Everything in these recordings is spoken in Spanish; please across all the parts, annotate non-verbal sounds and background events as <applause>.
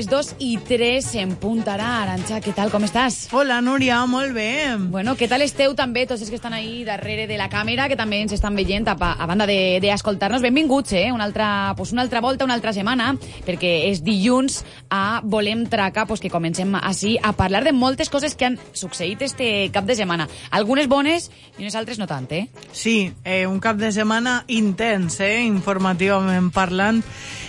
les 2 i 3 en punt ara. Aranxa, què tal, com estàs? Hola, Núria, molt bé. Bueno, què tal esteu també, tots els que estan ahí darrere de la càmera, que també ens estan veient a, a banda d'escoltar-nos. Benvinguts, eh? Una altra, pues una altra volta, una altra setmana, perquè és dilluns a Volem Traca, pues que comencem així a parlar de moltes coses que han succeït este cap de setmana. Algunes bones i unes altres no tant, eh? Sí, eh, un cap de setmana intens, eh? Informativament parlant,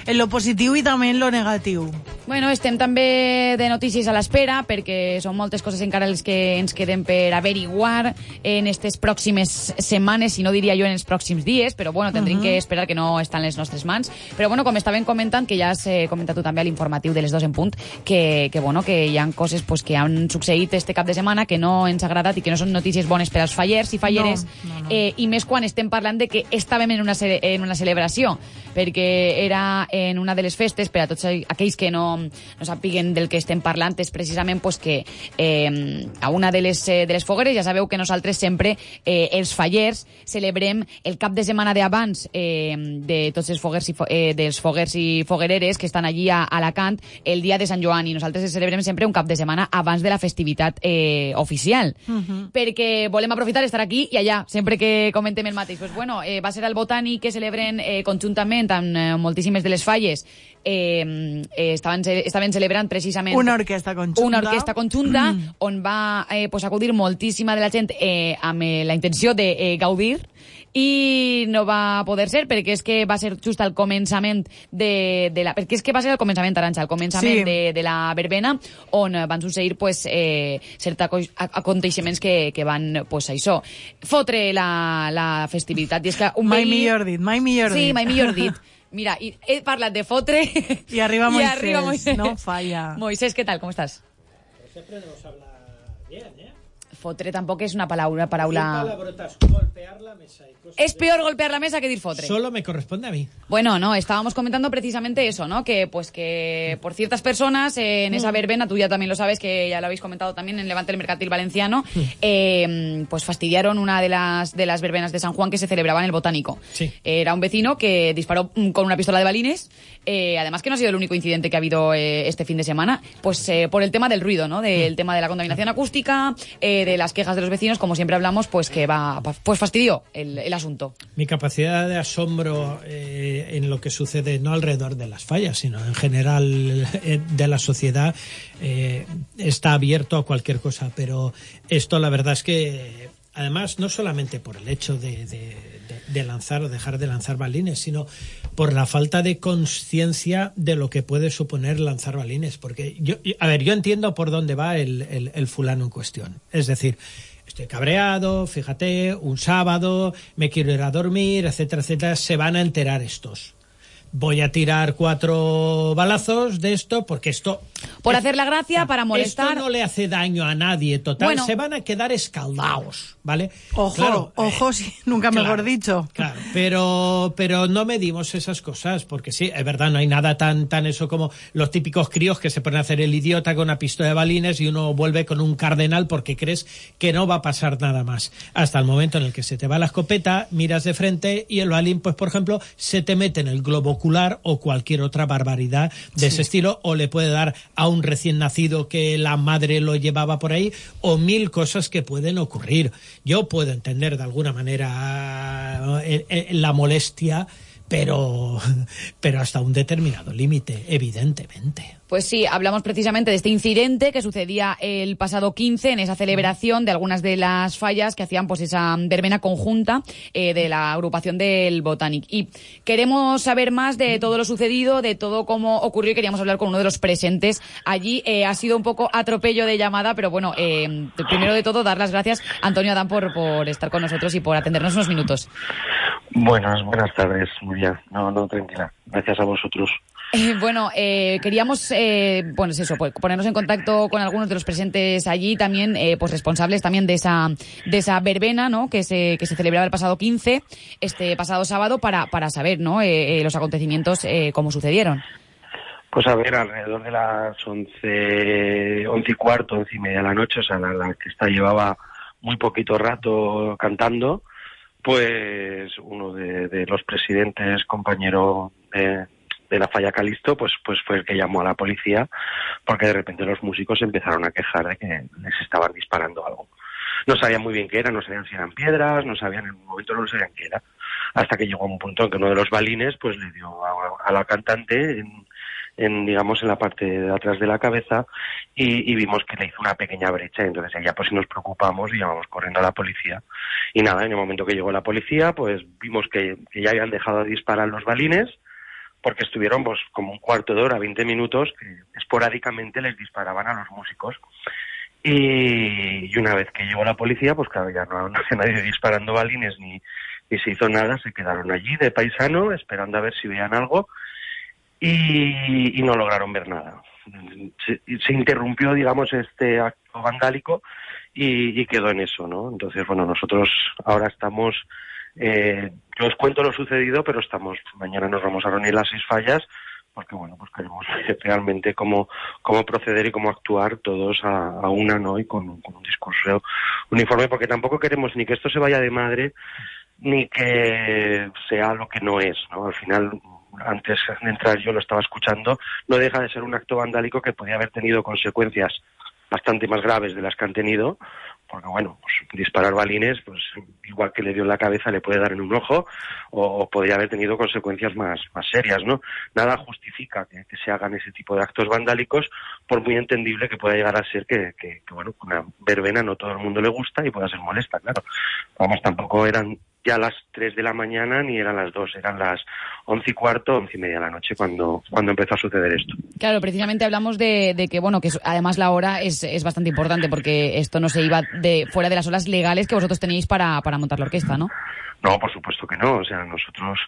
en lo positiu i també en lo negatiu. Bueno, estem també de notícies a l'espera perquè són moltes coses encara les que ens queden per averiguar en aquestes pròximes setmanes, si no diria jo en els pròxims dies, però bueno, tindrim uh -huh. que esperar que no estan en les nostres mans. Però bueno, com estaven comentant, que ja has eh, comentat tu també a l'informatiu de les dos en punt, que, que bueno, que hi han coses pues, que han succeït este cap de setmana que no ens ha agradat i que no són notícies bones per als fallers i falleres, no, no, no. Eh, i més quan estem parlant de que estàvem en una, en una celebració, perquè era en una de les festes, per a tots aquells que no, no sàpiguen del que estem parlant, és precisament pues, que eh, a una de les, de les fogueres, ja sabeu que nosaltres sempre, eh, els fallers, celebrem el cap de setmana d'abans eh, de tots els foguers i, eh, dels foguers i foguereres que estan allí a Alacant el dia de Sant Joan i nosaltres celebrem sempre un cap de setmana abans de la festivitat eh, oficial. Uh -huh. Perquè volem aprofitar estar aquí i allà, sempre que comentem el mateix. Pues bueno, eh, va ser el Botànic que celebren eh, conjuntament amb eh, moltíssimes de les falles eh, eh, estaven, estaven celebrant precisament una orquestra conjunta, una orquestra conjunta mm. on va eh, pues, acudir moltíssima de la gent eh, amb eh, la intenció de eh, gaudir i no va poder ser perquè és que va ser just al començament de, de la... perquè és que va ser al començament, Aranxa, al començament sí. de, de la verbena on van succeir pues, eh, certs aconteixements que, que van pues, això, fotre la, la festivitat. I és que un mai veí... millor dit, mai millor dit. sí, mai millor dit <laughs> Mira, y he parlat de fotre y <laughs> arriba Moisés, y arriba Moisés. no falla. Moisés, ¿qué tal? ¿Cómo estás? Pues siempre nos habla. Fotre tampoco es una palabra... palabra... palabrotas, golpear la mesa y cosas Es de- peor golpear la mesa que decir fotre. Solo me corresponde a mí. Bueno, no, estábamos comentando precisamente eso, ¿no? Que pues que por ciertas personas eh, en esa verbena, tú ya también lo sabes, que ya lo habéis comentado también en Levante el Mercantil Valenciano, eh, pues fastidiaron una de las de las verbenas de San Juan que se celebraba en el Botánico. Sí. Era un vecino que disparó mm, con una pistola de balines, eh, además que no ha sido el único incidente que ha habido eh, este fin de semana, pues eh, por el tema del ruido, ¿no? Del tema de la contaminación acústica, eh, de las quejas de los vecinos, como siempre hablamos, pues que va, pues fastidió el, el asunto. Mi capacidad de asombro eh, en lo que sucede, no alrededor de las fallas, sino en general de la sociedad, eh, está abierto a cualquier cosa. Pero esto, la verdad es que, además, no solamente por el hecho de, de- de- lanzar o dejar de lanzar balines, sino por la falta de conciencia de lo que puede suponer lanzar balines. Porque yo, a ver, yo entiendo por dónde va el- el fulano en cuestión. Es decir, estoy cabreado, fíjate, un sábado, me quiero ir a dormir, etcétera, etcétera, se van a enterar estos. Voy a tirar cuatro balazos de esto porque esto... Por hacer la gracia, para molestar. Esto no le hace daño a nadie, total. Bueno. se van a quedar escaldados, ¿vale? Ojo, Claro, eh, ojo, sí, nunca claro, mejor dicho. Claro, pero, pero no medimos esas cosas, porque sí, es verdad, no hay nada tan, tan eso como los típicos críos que se ponen a hacer el idiota con una pistola de balines y uno vuelve con un cardenal porque crees que no va a pasar nada más. Hasta el momento en el que se te va la escopeta, miras de frente y el balín, pues por ejemplo, se te mete en el globo ocular o cualquier otra barbaridad de ese estilo, o le puede dar a un recién nacido que la madre lo llevaba por ahí, o mil cosas que pueden ocurrir. Yo puedo entender de alguna manera eh, eh, la molestia, pero, <laughs> pero hasta un determinado límite, evidentemente. Pues sí, hablamos precisamente de este incidente que sucedía el pasado 15 en esa celebración de algunas de las fallas que hacían pues esa verbena conjunta eh, de la agrupación del Botanic. Y queremos saber más de todo lo sucedido, de todo cómo ocurrió y queríamos hablar con uno de los presentes allí. Eh, ha sido un poco atropello de llamada, pero bueno, eh, primero de todo dar las gracias Antonio Adán por, por estar con nosotros y por atendernos unos minutos. Buenas, buenas tardes, muy bien. No, no, tranquila. Gracias a vosotros. Eh, bueno, eh, queríamos, eh, bueno, es eso, pues, ponernos en contacto con algunos de los presentes allí, también, eh, pues responsables también de esa, de esa verbena, ¿no? Que se, que se celebraba el pasado 15, este pasado sábado, para, para saber, ¿no? Eh, eh, los acontecimientos, cómo sucedieron. Pues a ver, alrededor de las once, once y cuarto, once y media de la noche, o sea, la, la orquesta llevaba muy poquito rato cantando, pues uno de, de los presidentes, compañero de, de la falla Calisto, pues, pues fue el que llamó a la policía porque de repente los músicos empezaron a quejar de que les estaban disparando algo. No sabían muy bien qué era, no sabían si eran piedras, no sabían, en un momento no sabían qué era, hasta que llegó un punto en que uno de los balines pues le dio a, a la cantante en, digamos, en la parte de atrás de la cabeza y, vimos que le hizo una pequeña brecha. Entonces ya pues nos preocupamos y llamamos corriendo a la policía. Y nada, en el momento que llegó la policía, pues vimos que ya habían dejado de disparar los balines porque estuvieron pues como un cuarto de hora, 20 minutos, que esporádicamente les disparaban a los músicos. Y, una vez que llegó la policía, pues claro, ya no, no había <laughs> nadie disparando balines ni, ni se hizo nada, se quedaron allí de paisano esperando a ver si veían algo y, y no lograron ver nada. Se, se, interrumpió, digamos, este acto vandálico y, y, quedó en eso, ¿no? Entonces, bueno, nosotros ahora estamos, eh, yo os cuento lo sucedido, pero estamos, mañana nos vamos a reunir las seis fallas, porque bueno, pues queremos <laughs> realmente cómo, cómo proceder y cómo actuar todos a, a una, ¿no? Y con, un discurso uniforme, porque tampoco queremos ni que esto se vaya de madre, ni que sea lo que no es, ¿no? Al final antes de entrar yo lo estaba escuchando, no deja de ser un acto vandálico que podría haber tenido consecuencias bastante más graves de las que han tenido, porque bueno, pues disparar balines, pues igual que le dio en la cabeza, le puede dar en un ojo, o, podría haber tenido consecuencias más, más serias, ¿no? Nada justifica que, que, se hagan ese tipo de actos vandálicos, por muy entendible que pueda llegar a ser que, que, que, bueno, una verbena no todo el mundo le gusta y pueda ser molesta, claro. Vamos, tampoco eran ya las 3 de la mañana ni eran las 2, eran las 11 y cuarto, 11 y media de la noche cuando, cuando empezó a suceder esto. Claro, precisamente hablamos de, de que, bueno, que además la hora es, es, bastante importante porque esto no se iba de fuera de las horas legales que vosotros tenéis para, para montar la orquesta, ¿no? No, por supuesto que no. O sea, nosotros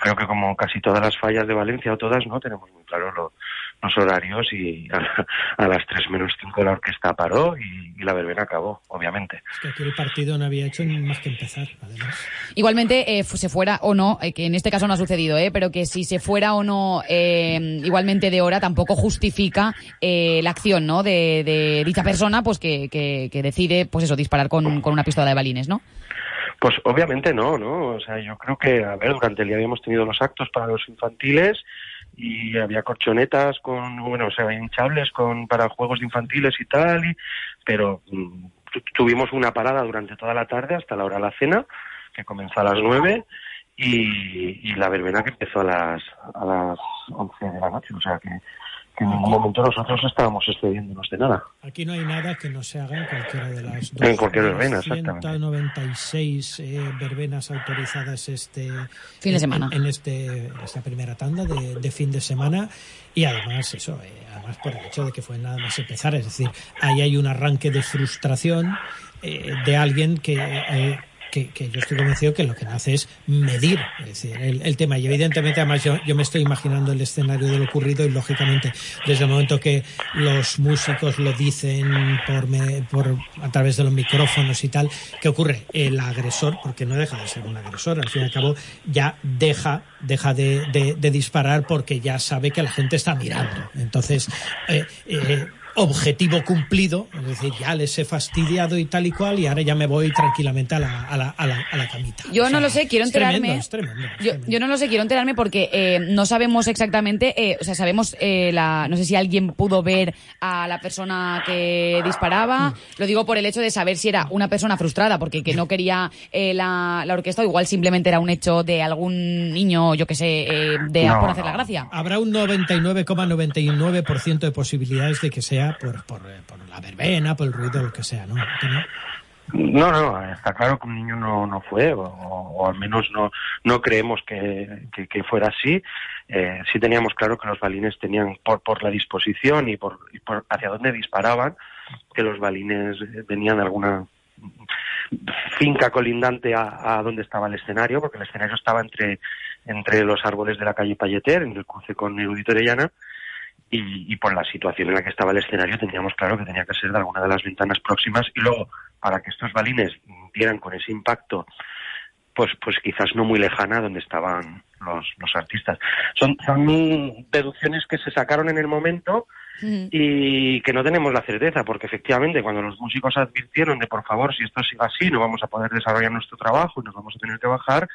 creo que como casi todas las fallas de Valencia o todas, ¿no? Tenemos muy claro lo, los horarios y a, a, las 3 menos 5 la orquesta paró y, y, la verbena acabó, obviamente. Es que aquí el partido no había hecho ni más que empezar, además. Igualmente, eh, se fuera o no, eh, que en este caso no ha sucedido, eh, pero que si se fuera o no eh, igualmente de hora, tampoco justifica eh, la acción, ¿no? De, de dicha persona, pues que, que, que, decide, pues eso, disparar con, con una pistola de balines, ¿no? Pues obviamente no, ¿no? O sea, yo creo que, a ver, durante el día habíamos tenido los actos para los infantiles y había corchonetas con, bueno, o sea, hinchables con, para juegos infantiles y tal, y, pero mm, tuvimos una parada durante toda la tarde hasta la hora de la cena, que comenzó a las nueve, y, y la verbena que empezó a las, a las once de la noche, o sea que que en ningún momento nosotros estábamos excediéndonos de nada. Aquí no hay nada que no se haga en cualquiera de las dos. En cualquier verbena, exactamente. 196 eh, verbenas autorizadas este fin de semana. En, en este esta primera tanda de, de, fin de semana y además eso, eh, además por el hecho de que fue nada más empezar, es decir, ahí hay un arranque de frustración eh, de alguien que eh, que, que, yo estoy convencido que lo que hace es medir es decir, el, tema. Y evidentemente, además, yo, yo, me estoy imaginando el escenario de lo ocurrido y, lógicamente, desde el momento que los músicos lo dicen por, me, por a través de los micrófonos y tal, ¿qué ocurre? El agresor, porque no deja de ser un agresor, al fin y al cabo, ya deja, deja de, de, de disparar porque ya sabe que la gente está mirando. Entonces, eh, eh, objetivo cumplido, es decir, ya les he fastidiado y tal y cual, y ahora ya me voy tranquilamente a la, a la, a la, a la camita. Yo o sea, no lo sé, quiero enterarme. Es tremendo, es tremendo, es yo, tremendo. yo, no lo sé, quiero enterarme porque eh, no sabemos exactamente, eh, o sea, sabemos eh, la, no sé si alguien pudo ver a la persona que disparaba, mm. lo digo por el hecho de saber si era una persona frustrada porque que no quería eh, la, la, orquesta, o igual simplemente era un hecho de algún niño, yo que sé, eh, de no, por hacer la gracia. Habrá un 99,99% ,99 de posibilidades de que sea por, por, por, la verbena, por el ruido, lo que sea, ¿no? no? No, está claro que un niño no, no fue, o, al menos no, no creemos que, que, fuera así. Eh, sí teníamos claro que los balines tenían, por, por la disposición y por, y hacia dónde disparaban, que los balines venían de alguna finca colindante a, a donde estaba el escenario, porque el escenario estaba entre, entre los árboles de la calle Palleter, en el cruce con Erudito Orellana, y, y, por la situación en la que estaba el escenario teníamos claro que tenía que ser de alguna de las ventanas próximas y luego para que estos balines dieran con ese impacto pues pues quizás no muy lejana donde estaban los, los artistas son, son deducciones que se sacaron en el momento mm. y que no tenemos la certeza porque efectivamente cuando los músicos advirtieron de por favor si esto sigue así no vamos a poder desarrollar nuestro trabajo y nos vamos a tener que bajar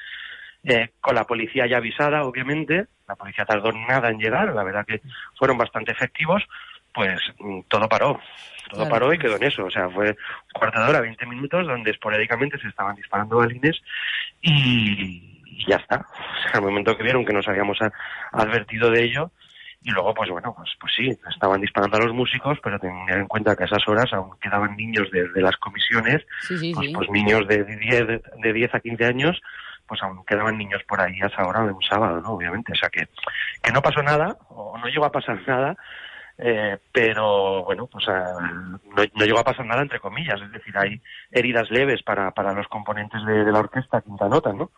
eh, con la policía ya avisada, obviamente, la policía tardó nada en llegar, la verdad que fueron bastante efectivos, pues mm, todo paró, todo Claro. paró y quedó en eso, o sea, fue un cuarto de hora, 20 minutos, donde esporádicamente se estaban disparando balines y, y ya está. O sea, al momento que vieron que nos habíamos advertido de ello, y luego, pues bueno, pues, pues sí, estaban disparando a los músicos, pero tener en cuenta que a esas horas aún quedaban niños de, de las comisiones, Sí, sí, pues, sí. pues niños de 10, de 10 a 15 años, pues aún quedaban niños por ahí a esa hora de un sábado, ¿no? Obviamente, o sea que, que no pasó nada, o no llegó a pasar nada, eh, pero bueno, pues ah, no, no llegó a pasar nada entre comillas, es decir, hay heridas leves para, para los componentes de, de la orquesta quinta nota, ¿no?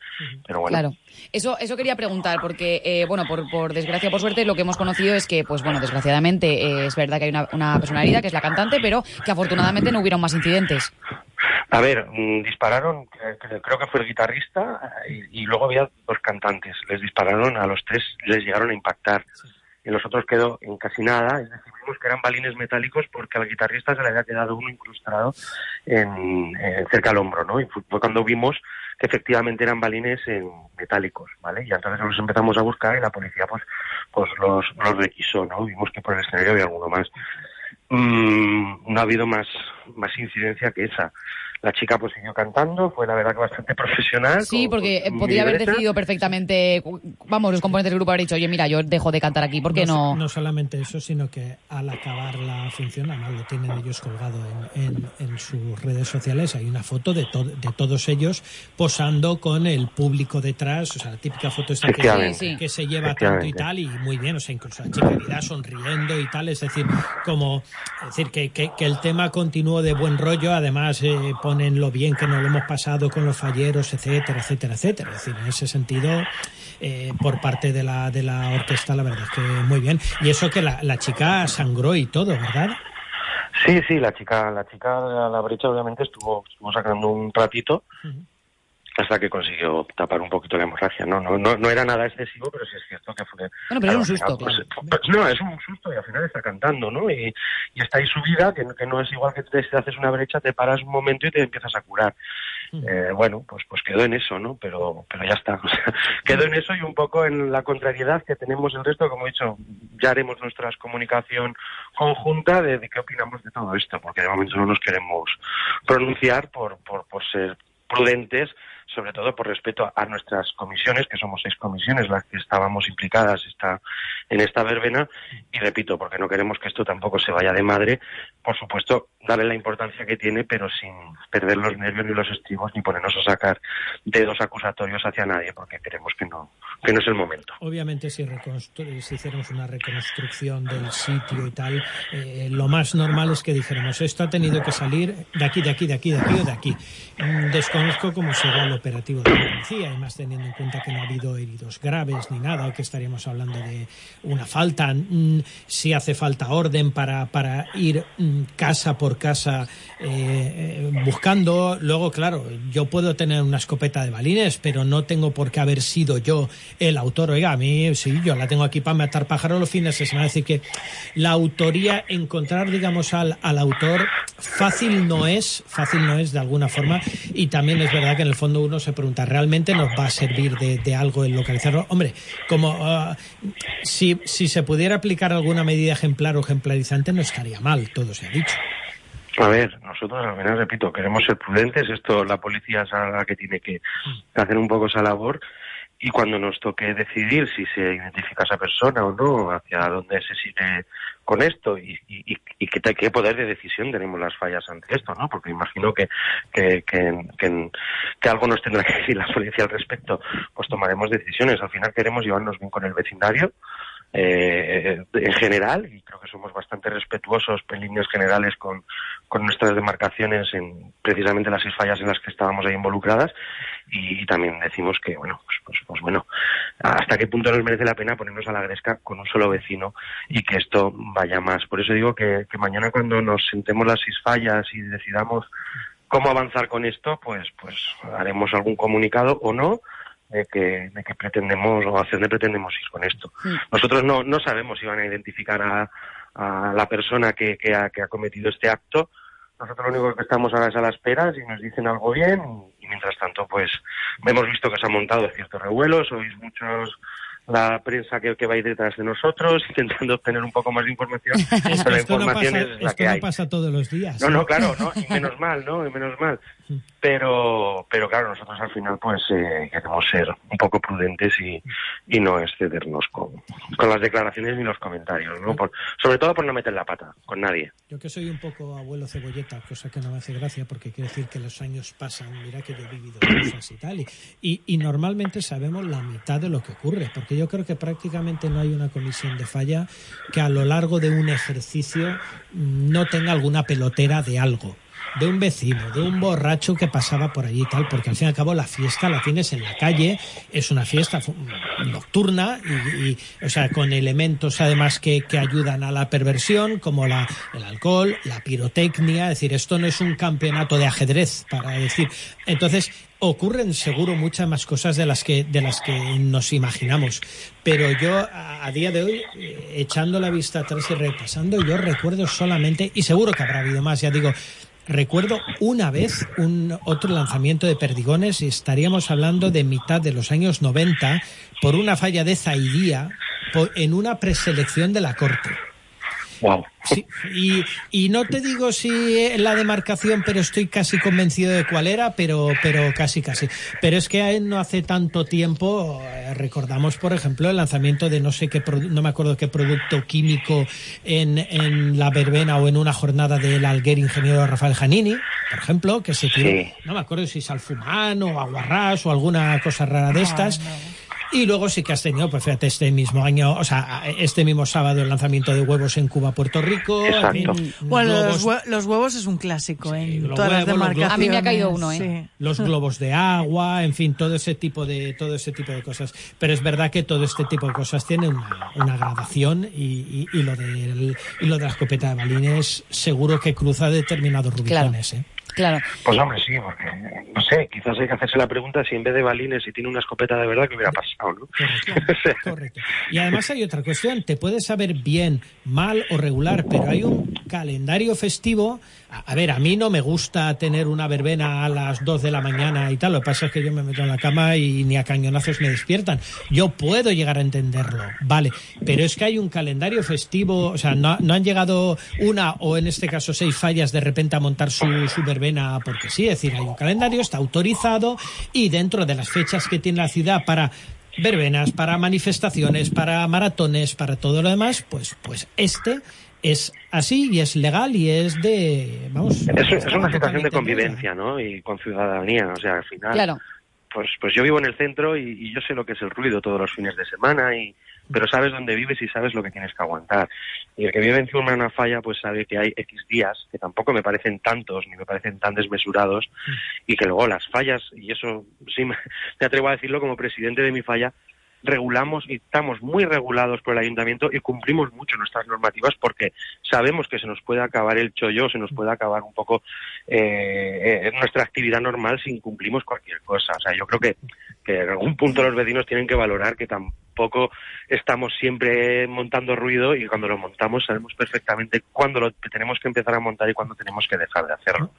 Pero bueno, Claro. Eso, eso quería preguntar, porque, eh, bueno, por, por desgracia, por suerte, lo que hemos conocido es que, pues bueno, desgraciadamente, eh, es verdad que hay una, una persona herida, que es la cantante, pero que afortunadamente no hubieron más incidentes. A ver, mm, dispararon, cre- creo que fue el guitarrista eh, y, y luego había dos cantantes. Les dispararon a los tres, les llegaron a impactar. Y los otros quedó en casi nada. Es decir, vimos que eran balines metálicos porque al guitarrista se le había quedado uno incrustado en, eh, cerca al hombro, ¿no? Y fue fue cuando vimos que efectivamente eran balines en metálicos, ¿vale? Y entonces los empezamos a buscar y la policía pues, pues los, los requisó, ¿no? Vimos que por el escenario había alguno más. Mm, no ha habido más, más incidencia que esa. La chica pues siguió cantando, fue la verdad que bastante profesional. Sí, con- porque con podía haber decidido perfectamente, vamos, los componentes del grupo haber dicho, oye, mira, yo dejo de cantar aquí, ¿por qué no? No solamente eso, sino que al acabar la función, además lo tienen ellos colgado en, en- en sus redes sociales, hay una foto de, to- de todos ellos posando con el público detrás, o sea, la típica foto esta que. Sí, sí. que se lleva tanto y tal, y muy bien, o sea, incluso la chica herida sonriendo y tal, es decir, como, es decir, que, que- que el tema continuó de buen rollo, además eh, ponen lo bien que nos lo hemos pasado con los falleros, etcétera, etcétera, etcétera, es decir, en ese sentido, eh, por parte de la, de la orquesta, la verdad es que muy bien, y eso que la, la chica sangró y todo, ¿verdad? Sí, sí, la chica, la chica la brecha obviamente estuvo, estuvo sacando un ratito hasta que consiguió tapar un poquito la hemorragia. No, no, no, no era nada excesivo, pero sí es cierto que fue. Bueno, pero es un susto, pues, claro. pues, no, es un susto y al final está cantando, ¿no? Y, y está ahí subida, que, que no es igual que te, te haces una brecha, te paras un momento y te empiezas a curar. Eh, bueno, pues pues quedó en eso, ¿no? Pero pero ya está. <laughs> O sea, quedó en eso y un poco en la contrariedad que tenemos el resto, como he dicho, ya haremos nuestra comunicación conjunta de, de qué opinamos de todo esto, porque de momento no nos queremos pronunciar por, por, por ser prudentes, sobre todo por respeto a nuestras comisiones, que somos seis comisiones las que estábamos implicadas esta, en esta verbena, y repito, porque no queremos que esto tampoco se vaya de madre, por supuesto, darle la importancia que tiene, pero sin perder los nervios ni los estribos, ni ponernos a sacar dedos acusatorios hacia nadie, porque creemos que no, que no es el momento. Obviamente, si, si hiciéramos una reconstrucción del sitio y tal, eh, lo más normal es que dijéramos, esto ha tenido que salir de aquí, de aquí, de aquí, de aquí o de aquí. Mm, Desconozco cómo será el operativo de la policía, y más teniendo en cuenta que no ha habido heridos graves ni nada, o que estaríamos hablando de una falta. Mm, Si hace falta orden para, para ir mm, casa por casa eh, eh, buscando. Luego, claro, yo puedo tener una escopeta de balines, pero no tengo por qué haber sido yo el autor. Oiga, a mí sí, yo la tengo aquí para matar pájaros los fines de semana. Es decir, que la autoría, encontrar, digamos, al, al autor, fácil no es, fácil no es de alguna forma. Y también es verdad que en el fondo uno se pregunta, ¿realmente nos va a servir de, algo el localizarlo? Hombre, como ah, si, si se pudiera aplicar alguna medida ejemplar o ejemplarizante, no estaría mal, todo se ha dicho. A ver, nosotros al final, repito, queremos ser prudentes. Esto la policía es la que tiene que hacer un poco esa labor. Y cuando nos toque decidir si se identifica a esa persona o no, hacia dónde se sigue con esto y, y, y qué, qué poder de decisión tenemos las fallas ante esto, ¿no? Porque imagino que, que, que, que, que algo nos tendrá que decir la policía al respecto, pues tomaremos decisiones. Al final queremos llevarnos bien con el vecindario, eh, en general, y creo que somos bastante respetuosos en líneas generales con, nuestras demarcaciones en precisamente las seis fallas en las que estábamos ahí involucradas, y, y también decimos que, bueno, pues, pues, pues, bueno, hasta qué punto nos merece la pena ponernos a la gresca con un solo vecino y que esto vaya más. Por eso digo que, que mañana cuando nos sentemos las seis fallas y decidamos cómo avanzar con esto, pues, pues haremos algún comunicado o no, de que, de que pretendemos o hacia dónde pretendemos ir con esto. Sí. Nosotros no, no sabemos si van a identificar a, a la persona que, que, ha, que ha cometido este acto. Nosotros lo único que estamos ahora es a la espera, si nos dicen algo bien y mientras tanto, pues hemos visto que se han montado ciertos revuelos, sois muchos la prensa que, que va a ir detrás de nosotros, <laughs> intentando obtener un poco más de información, <laughs> pero la Esto no información pasa, es la esto que no hay. pasa todos los días. No, no, claro, <laughs> no, y menos mal, ¿no? Y menos mal. Pero, pero claro, nosotros al final pues eh, queremos ser un poco prudentes y, y no excedernos con, con las declaraciones ni los comentarios, ¿no? Por- sobre todo por no meter la pata con nadie. Yo que soy un poco abuelo cebolleta, cosa que no me hace gracia porque quiere decir que los años pasan, mira que yo he vivido cosas y tal, y, y, y normalmente sabemos la mitad de lo que ocurre, porque yo creo que prácticamente no hay una comisión de falla que a lo largo de un ejercicio mm, no tenga alguna pelotera de algo de un vecino, de un borracho que pasaba por allí y tal, porque al fin y al cabo la fiesta la tienes en la calle, es una fiesta nocturna y, y, o sea, con elementos además que, que ayudan a la perversión, como la, el alcohol, la pirotecnia, es decir, esto no es un campeonato de ajedrez, para decir. Entonces, ocurren seguro muchas más cosas de las que de las que nos imaginamos pero yo a, a día de hoy eh, echando la vista atrás y repasando yo recuerdo solamente y seguro que habrá habido más ya digo recuerdo una vez un otro lanzamiento de perdigones y estaríamos hablando de mitad de los años 90 por una falla de Zaidía en una preselección de la corte Wow. Sí, y, y no te digo si la demarcación, pero estoy casi convencido de cuál era, pero, pero casi, casi. Pero es que a él no hace tanto tiempo, eh, recordamos, por ejemplo, el lanzamiento de no sé qué, produ- no me acuerdo qué producto químico en, en la verbena o en una jornada del alguer ingeniero Rafael Janini, por ejemplo, que se tiró, Sí. no me acuerdo si salfumán o aguarrás o alguna cosa rara de estas. Y luego sí que has tenido, pues fíjate, este mismo año, o sea, este mismo sábado el lanzamiento de huevos en Cuba, Puerto Rico. Exacto. fin, Bueno, los, globos- hue- los huevos es un clásico Sí, los todas las huevos, demarcaciones. A mí me ha caído uno, ¿eh? Sí. los <laughs> globos de agua, en fin, todo ese tipo de todo ese tipo de cosas. Pero es verdad que todo este tipo de cosas tiene una, una gradación y, y- y lo del, y lo de la escopeta de balines seguro que cruza determinados rubicones, ¿eh? Claro. Pues hombre, sí, porque, no sé, quizás hay que hacerse la pregunta si en vez de balines, si tiene una escopeta de verdad, ¿qué hubiera pasado, no? Correcto, <laughs> correcto. Y además hay otra cuestión, te puedes saber bien, mal o regular, pero hay un calendario festivo. A, ver, a mí no me gusta tener una verbena a las 2 de la mañana y tal, lo que pasa es que yo me meto en la cama y ni a cañonazos me despiertan. Yo puedo llegar a entenderlo, vale, pero es que hay un calendario festivo, o sea, no, no han llegado una o en este caso seis fallas de repente a montar su, su verbena porque sí, es decir, hay un calendario, está autorizado y dentro de las fechas que tiene la ciudad para verbenas, para manifestaciones, para maratones, para todo lo demás, pues, pues este es así y es legal y es de, vamos. Es, es una situación de convivencia, ¿no? Y con ciudadanía, o sea, al final... Claro. Pues, pues yo vivo en el centro y, y yo sé lo que es el ruido todos los fines de semana, y pero sabes dónde vives y sabes lo que tienes que aguantar. Y el que vive encima de una falla, pues sabe que hay X días, que tampoco me parecen tantos, ni me parecen tan desmesurados, y que luego las fallas, y eso sí me, <laughs> me atrevo a decirlo como presidente de mi falla, regulamos y estamos muy regulados por el ayuntamiento y cumplimos mucho nuestras normativas porque sabemos que se nos puede acabar el chollo, se nos puede acabar un poco eh, eh, nuestra actividad normal si incumplimos cualquier cosa. O sea, yo creo que, que en algún punto los vecinos tienen que valorar que tampoco estamos siempre montando ruido y cuando lo montamos sabemos perfectamente cuándo lo tenemos que empezar a montar y cuándo tenemos que dejar de hacerlo.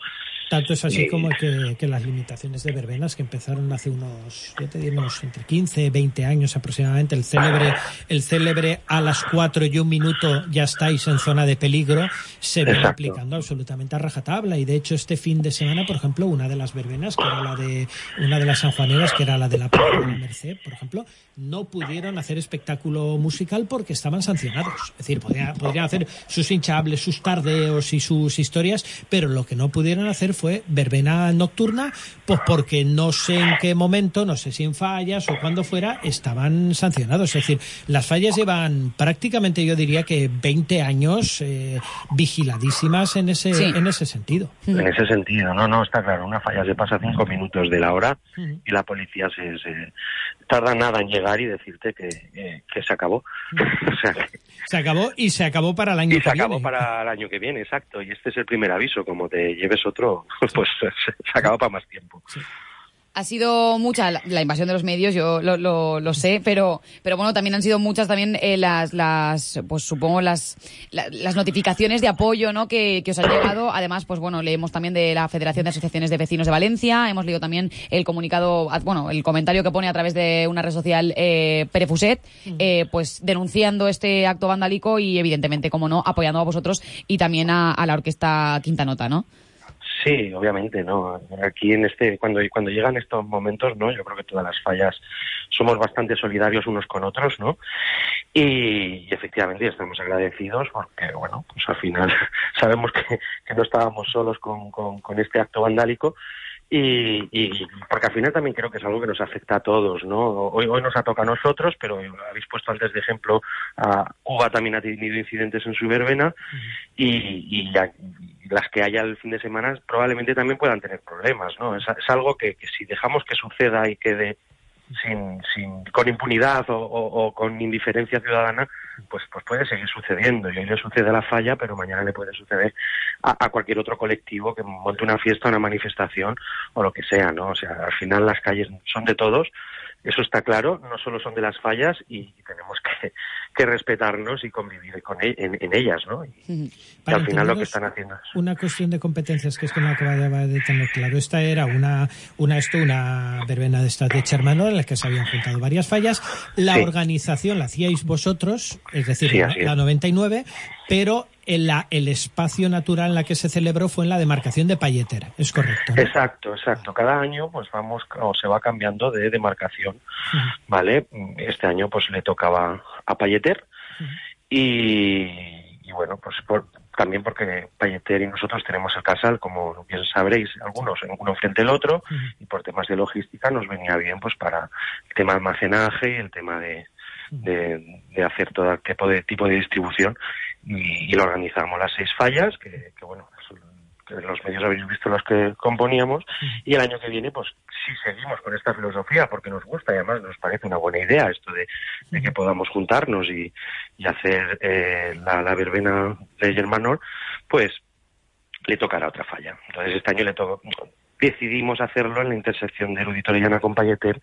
Tanto es así Sí. como que, que las limitaciones de verbenas que empezaron hace unos, ya te digo, unos entre 15 20 años aproximadamente, el célebre, el célebre a las 4 y un minuto ya estáis en zona de peligro, se viene aplicando absolutamente a rajatabla. Y de hecho este fin de semana, por ejemplo, una de las verbenas, que era la de, una de las sanjuaneras, que era la de la de la Merced, por ejemplo, no pudieron hacer espectáculo musical porque estaban sancionados. Es decir, podrían, podrían hacer sus hinchables, sus tardeos y sus historias, pero lo que no pudieron hacer fue verbena nocturna, pues porque no sé en qué momento, no sé si en fallas o cuando fuera, estaban sancionados. Es decir, las fallas llevan prácticamente, yo diría que 20 años eh, vigiladísimas en ese, Sí. en ese sentido. En ese sentido, no, no, está claro. Una falla se pasa cinco minutos de la hora y la policía se, se tarda nada en llegar y decirte que, eh, que se acabó. <laughs> o sea, que- Se acabó y se acabó para el año y que se acabó viene. para el año que viene, exacto. Y este es el primer aviso. Como te lleves otro, <laughs> pues se, se acaba para más tiempo. ha sido mucha la, la invasión de los medios, yo lo, lo, lo, sé, pero, pero bueno, también han sido muchas también eh, las, las, pues supongo las, la, las notificaciones de apoyo, ¿no? Que, que os han llegado. Además, pues bueno, leemos también de la Federación de Asociaciones de Vecinos de Valencia, hemos leído también el comunicado, bueno, el comentario que pone a través de una red social eh, Pere Fuset, eh, pues denunciando este acto vandálico y evidentemente, como no, apoyando a vosotros y también a, a la orquesta Quinta Nota, ¿no? Sí, obviamente, ¿no? Aquí en este, cuando, cuando llegan estos momentos, ¿no? Yo creo que todas las fallas somos bastante solidarios unos con otros, ¿no? Y, y efectivamente estamos agradecidos porque, bueno, pues al final <laughs> sabemos que, que no estábamos solos con, con, con este acto vandálico y, y, porque al final también creo que es algo que nos afecta a todos, ¿no? Hoy, hoy nos ha tocado a nosotros, pero habéis puesto antes de ejemplo a Cuba también ha tenido incidentes en su verbena y, y, las que haya el fin de semana probablemente también puedan tener problemas, ¿no? Es, es algo que, si dejamos que suceda y quede sin, sin, con impunidad o, con indiferencia ciudadana, pues, pues puede seguir sucediendo. Y hoy le sucede a la falla, pero mañana le puede suceder a, a, cualquier otro colectivo que monte una fiesta, una manifestación o lo que sea, ¿no? O sea, al final las calles son de todos, eso está claro, no solo son de las fallas y tenemos que, que respetarnos y convivir con e en, en, ellas, ¿no? Y, y al final lo que están haciendo es... Una cuestión de competencias que es que no acaba de tener claro. Esta era una, una, esto, una verbena de esta de en la que se habían juntado varias fallas. La sí. organización la hacíais vosotros, es decir, sí, la, la 99, pero en la, el espacio natural en la que se celebró fue en la demarcación de Payeter, ¿es correcto? ¿no? Exacto, exacto. Cada año pues vamos o se va cambiando de demarcación, uh -huh. ¿vale? Este año pues le tocaba a Payeter uh -huh. y, y, bueno, pues por, también porque Payeter y nosotros tenemos el casal, como bien sabréis, algunos uno frente al otro, uh -huh. y por temas de logística nos venía bien pues para el tema de almacenaje y el tema de, de, de hacer todo tipo de tipo de distribución y, y lo organizamos las seis fallas, que, que bueno, que los medios habéis visto los que componíamos, y el año que viene, pues sí seguimos con esta filosofía, porque nos gusta y además nos parece una buena idea esto de, de que podamos juntarnos y, y hacer eh, la, la, verbena de Germanor, pues le tocará otra falla. Entonces este año le tocó, decidimos hacerlo en la intersección de Erudito Llana con Payeter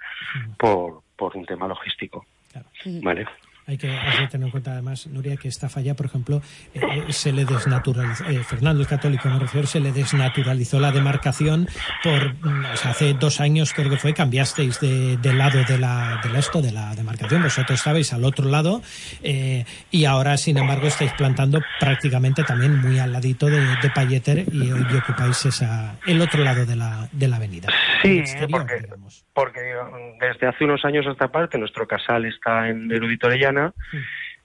por, por un tema logístico. Claro. ¿Vale? Hay que, hay que, tener en cuenta además, Nuria, que esta falla, por ejemplo, eh, se le desnaturalizó, eh, Fernando el Católico me refiero, se le desnaturalizó la demarcación por, o sea, hace dos años creo que fue, cambiasteis de, de lado de la, de esto, de la demarcación, vosotros estabais al otro lado eh, y ahora, sin embargo, estáis plantando prácticamente también muy al ladito de, de Payeter y hoy ocupáis esa, el otro lado de la, de la avenida. Sí, exterior, porque, porque desde hace unos años a esta parte nuestro casal está en Erudito Sí.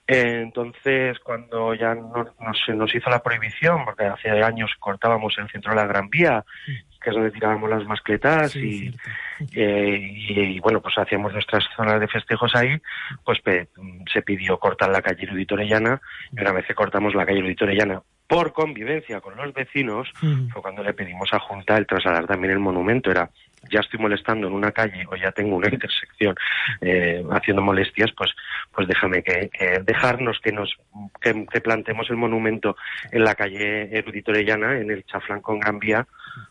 Eh, entonces, cuando ya no, nos, nos, hizo la prohibición, porque hace años cortábamos el centro de la Gran Vía, sí. que es donde tirábamos las mascletas, sí, y, <laughs> eh, y, y, bueno, pues hacíamos nuestras zonas de festejos ahí, pues pe, se pidió cortar la calle Erudito Orellana, y una vez que cortamos la calle Erudito Orellana por convivencia con los vecinos, fue cuando le pedimos a Junta el trasladar también el monumento. Era, ya estoy molestando en una calle o ya tengo una <laughs> intersección eh, haciendo molestias, pues, pues déjame que, dejarnos que nos que, que, plantemos el monumento en la calle Erudito en el Chaflán con Gran Vía,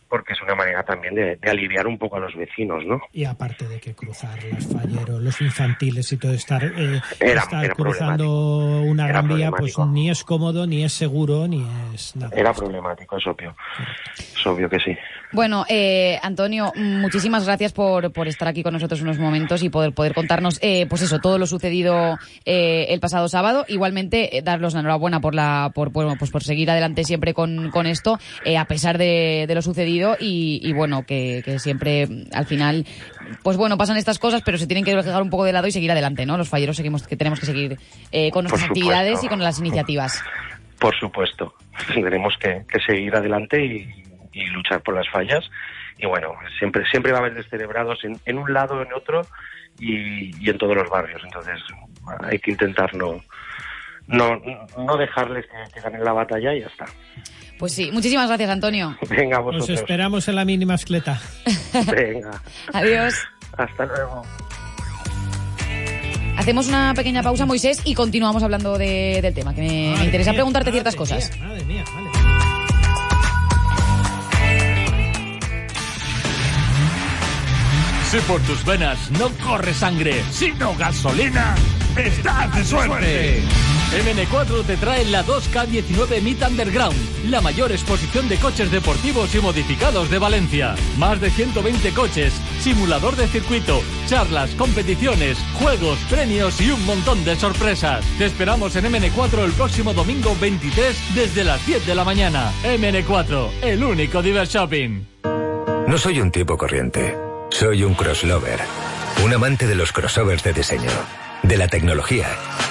porque es una manera también de, de, aliviar un poco a los vecinos, ¿no? Y aparte de que cruzar los falleros, los infantiles y todo estar, eh, era, estar era cruzando una Gran Vía, pues ni es cómodo, ni es seguro, ni es nada. Era problemático, es obvio. Es obvio que sí. Bueno, eh, Antonio, muchísimas gracias por, por, estar aquí con nosotros unos momentos y poder, poder contarnos, eh, pues eso, todo lo sucedido eh, el pasado sábado. Igualmente, eh, daros la enhorabuena por la, por, bueno, pues por seguir adelante siempre con, con esto, eh, a pesar de, de, lo sucedido y, y bueno, que, que, siempre, al final, pues bueno, pasan estas cosas, pero se tienen que dejar un poco de lado y seguir adelante, ¿no? Los falleros seguimos, que tenemos que seguir eh, con nuestras actividades y con las iniciativas. Por supuesto, tendremos que, que seguir adelante y y luchar por las fallas. Y bueno, siempre, siempre va a haber descerebrados en, en un lado, en otro y, y, en todos los barrios. Entonces hay que intentar no, no, no dejarles que, que ganen la batalla y ya está. Pues sí, muchísimas gracias, Antonio. Venga, vosotros. Nos esperamos en la mínima escleta. Venga. <laughs> Adiós. Hasta luego. Hacemos una pequeña pausa, Moisés, y continuamos hablando de, del tema, que me, me interesa mía, preguntarte ciertas mía, cosas. Madre mía, vale. Si por tus venas no corre sangre, sino gasolina, estás de suerte. MN4 te trae la 2K19 Meet Underground, la mayor exposición de coches deportivos y modificados de Valencia. Más de 120 coches, simulador de circuito, charlas, competiciones, juegos, premios y un montón de sorpresas. Te esperamos en MN4 el próximo domingo 23 desde las 10 de la mañana. MN4, el único Diver Shopping. No soy un tipo corriente. Soy un crosslover. Un amante de los crossovers de diseño. De la tecnología.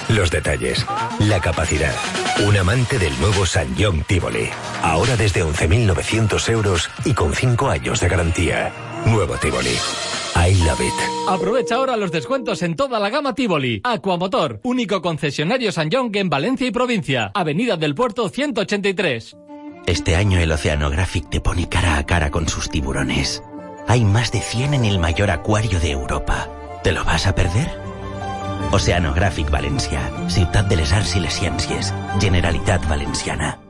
Los detalles. La capacidad. Un amante del nuevo San John Tivoli. Ahora desde 11.900 euros y con 5 años de garantía. Nuevo Tivoli. I love it. Aprovecha ahora los descuentos en toda la gama Tivoli. Aquamotor, único concesionario San John en Valencia y provincia. Avenida del Puerto 183. Este año el Oceanographic te pone cara a cara con sus tiburones. Hay más de 100 en el mayor acuario de Europa. ¿Te lo vas a perder? Oceanographic Valencia, Ciutat de les Arts y les Ciències, Generalitat Valenciana.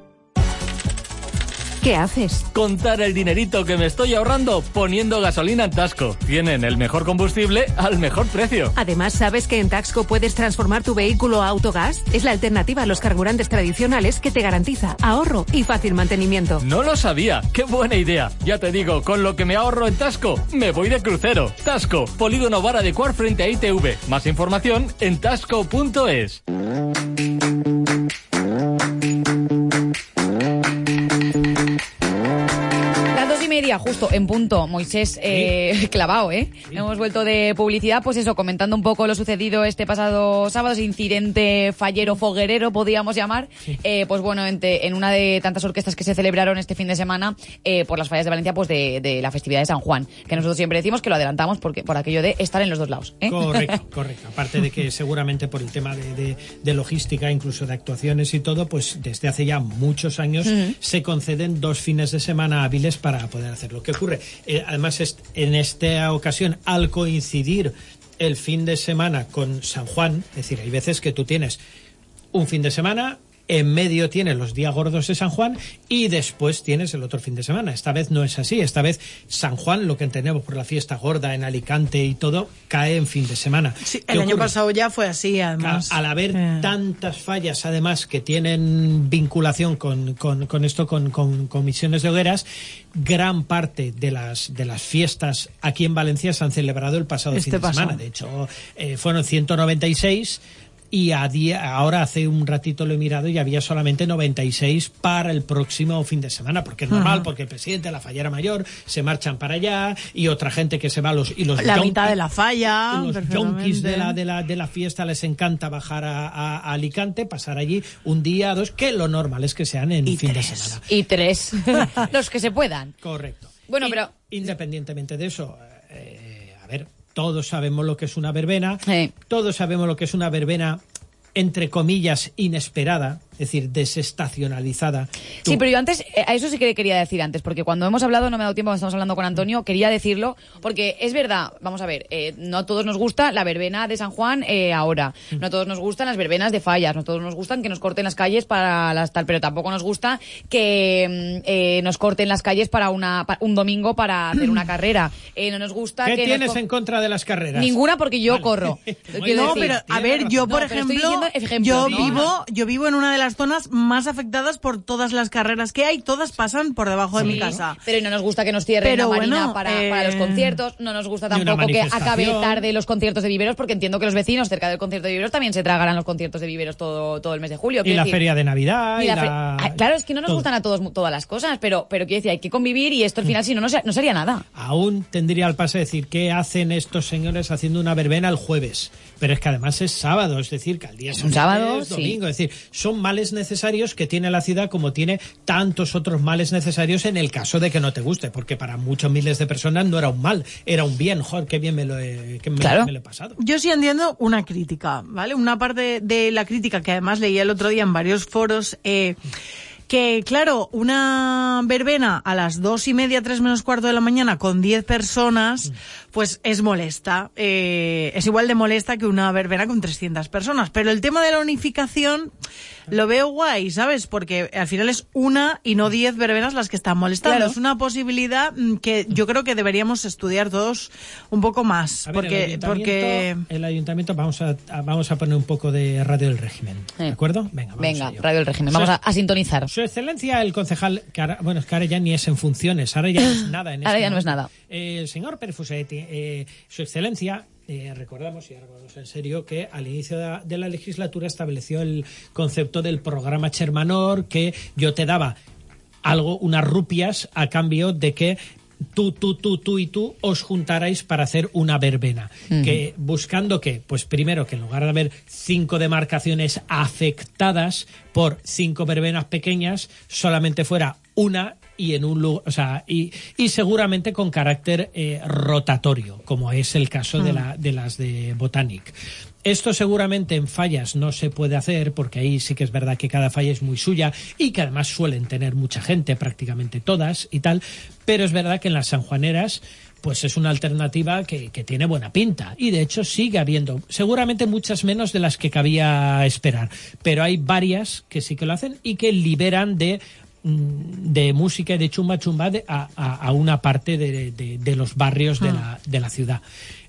¿Qué haces? Contar el dinerito que me estoy ahorrando poniendo gasolina en Tasco. Tienen el mejor combustible al mejor precio. Además, ¿sabes que en Taxco puedes transformar tu vehículo a autogás? Es la alternativa a los carburantes tradicionales que te garantiza ahorro y fácil mantenimiento. No lo sabía. ¡Qué buena idea! Ya te digo, con lo que me ahorro en Tasco, me voy de crucero. Tasco, polígono vara de Cuar frente a ITV. Más información en tasco.es. Justo en punto, Moisés eh, <laughs> clavado, ¿eh? Hemos vuelto de publicidad, pues eso, comentando un poco lo sucedido este pasado sábado, ese incidente fallero foguerero, podríamos llamar. Eh, pues bueno, en, te- en una de tantas orquestas que se celebraron este fin de semana eh, por las fallas de Valencia, pues de, de la festividad de San Juan, que nosotros siempre decimos que lo adelantamos porque por aquello de estar en los dos lados. ¿eh? Correcto, <laughs> correcto. Aparte de que seguramente por el tema de, de- de logística, incluso de actuaciones y todo, pues desde hace ya muchos años se conceden dos fines de semana hábiles para poder hacerlo. ¿Qué ocurre? Eh, además, en esta ocasión, al coincidir el fin de semana con San Juan, es decir, hay veces que tú tienes un fin de semana, en medio tienes los días gordos de San Juan y después tienes el otro fin de semana. Esta vez no es así. Esta vez San Juan, lo que entendemos por la fiesta gorda en Alicante y todo, cae en fin de semana. Sí, ¿Qué el año ocurre? pasado ya fue así, además. Al haber Eh. tantas fallas, además, que tienen vinculación con, con- con esto, con, con comisiones de hogueras, gran parte de las, de las fiestas aquí en Valencia se han celebrado el pasado Este fin de semana. De hecho, eh, fueron 196 y a día, ahora hace un ratito lo he mirado y había solamente 96 para el próximo fin de semana, porque es normal, porque el presidente, la fallera mayor, se marchan para allá y otra gente que se va a los... Y los La yonkis- mitad de la falla. los yonkis de la, de, la, de la fiesta les encanta bajar a, a- a Alicante, pasar allí un día, dos, que lo normal es que sean en Y fin tres. de semana. Y tres, <laughs> los que se puedan. Correcto. Bueno, Y- pero- Independientemente de eso, eh, a ver, todos sabemos lo que es una verbena, Sí. todos sabemos lo que es una verbena, entre comillas, inesperada, es decir, desestacionalizada. Tú- Sí, pero yo antes, eh, a eso sí que quería decir antes, porque cuando hemos hablado, no me ha dado tiempo, cuando estamos hablando con Antonio, quería decirlo, porque es verdad, vamos a ver, eh, no a todos nos gusta la verbena de San Juan eh, ahora, no a todos nos gustan las verbenas de fallas, no a todos nos gustan que nos corten las calles para las tal, pero tampoco nos gusta que mm, eh, nos corten las calles para una un domingo para hacer una <clears throat> carrera. Eh, no nos gusta ¿Qué que tienes en contra de las carreras? Ninguna porque yo Vale. corro. <laughs> No, decir- pero a ver, yo No, por ejemplo, diciendo yo ¿no? vivo, yo vivo en una de las zonas más afectadas por todas las carreras que hay, todas pasan por debajo de mi casa. Pero no nos gusta que nos cierren Pero la marina bueno, para, eh, para los conciertos, no nos gusta tampoco que acabe tarde los conciertos de viveros, porque entiendo que los vecinos cerca del concierto de viveros también se tragarán los conciertos de viveros todo, todo el mes de julio. Y la decir, feria de Navidad. y y la fe- la- Ah, Claro, es que no nos todo. gustan a todos todas las cosas, pero, pero quiero decir, hay que convivir y esto al final, si no, no, se- no sería nada. Aún tendría el pase decir qué hacen estos señores haciendo una verbena el jueves. Pero es que además es sábado, es decir, que al día un siguiente sábado, es sí. domingo. Es decir, son males necesarios que tiene la ciudad como tiene tantos otros males necesarios en el caso de que no te guste. Porque para muchos miles de personas no era un mal, era un bien. Joder, qué bien me lo he, que me- Claro. me lo he pasado. Yo sí entiendo una crítica, ¿vale? Una parte de la crítica que además leí el otro día en varios foros. eh, Que, claro, una verbena a las dos y media, tres menos cuarto de la mañana con diez personas, pues es molesta. Eh, es igual de molesta que una verbena con 300 personas. Pero el tema de la unificación lo veo guay, ¿sabes? Porque al final es una y no diez verbenas las que están molestando. Claro. Es una posibilidad mm, que yo creo que deberíamos estudiar todos un poco más. A ver, porque, el porque ayuntamiento, el ayuntamiento vamos a, a- vamos a poner un poco de radio del régimen, ¿de acuerdo? Venga, vamos Venga, a. Radio del Régimen. Vamos a, a sintonizar. Su excelencia, el concejal, que ahora, bueno, es que ahora ya ni es en funciones, ahora ya no es <laughs> nada. En Ahora este ya no es nada. Eh, el señor Perfusetti, eh, su excelencia, eh, recordamos, y ahora vamos en serio, que al inicio de la, de la legislatura estableció el concepto del programa Chermanor, que yo te daba algo, unas rupias, a cambio de que tú, tú, tú, tú y tú os juntarais para hacer una verbena. que Buscando que, pues primero, que en lugar de haber cinco demarcaciones afectadas por cinco verbenas pequeñas, solamente fuera una y en un lugar, o sea, y, y seguramente con carácter eh, rotatorio, como es el caso de, la, de las de Botanic. Esto seguramente en fallas no se puede hacer porque ahí sí que es verdad que cada falla es muy suya y que además suelen tener mucha gente, prácticamente todas y tal, pero es verdad que en las sanjuaneras pues es una alternativa que, que tiene buena pinta y de hecho sigue habiendo, seguramente muchas menos de las que cabía esperar, pero hay varias que sí que lo hacen y que liberan de de música y de chumba chumba de- a, a- una parte de, de- de los barrios de, la, de la ciudad.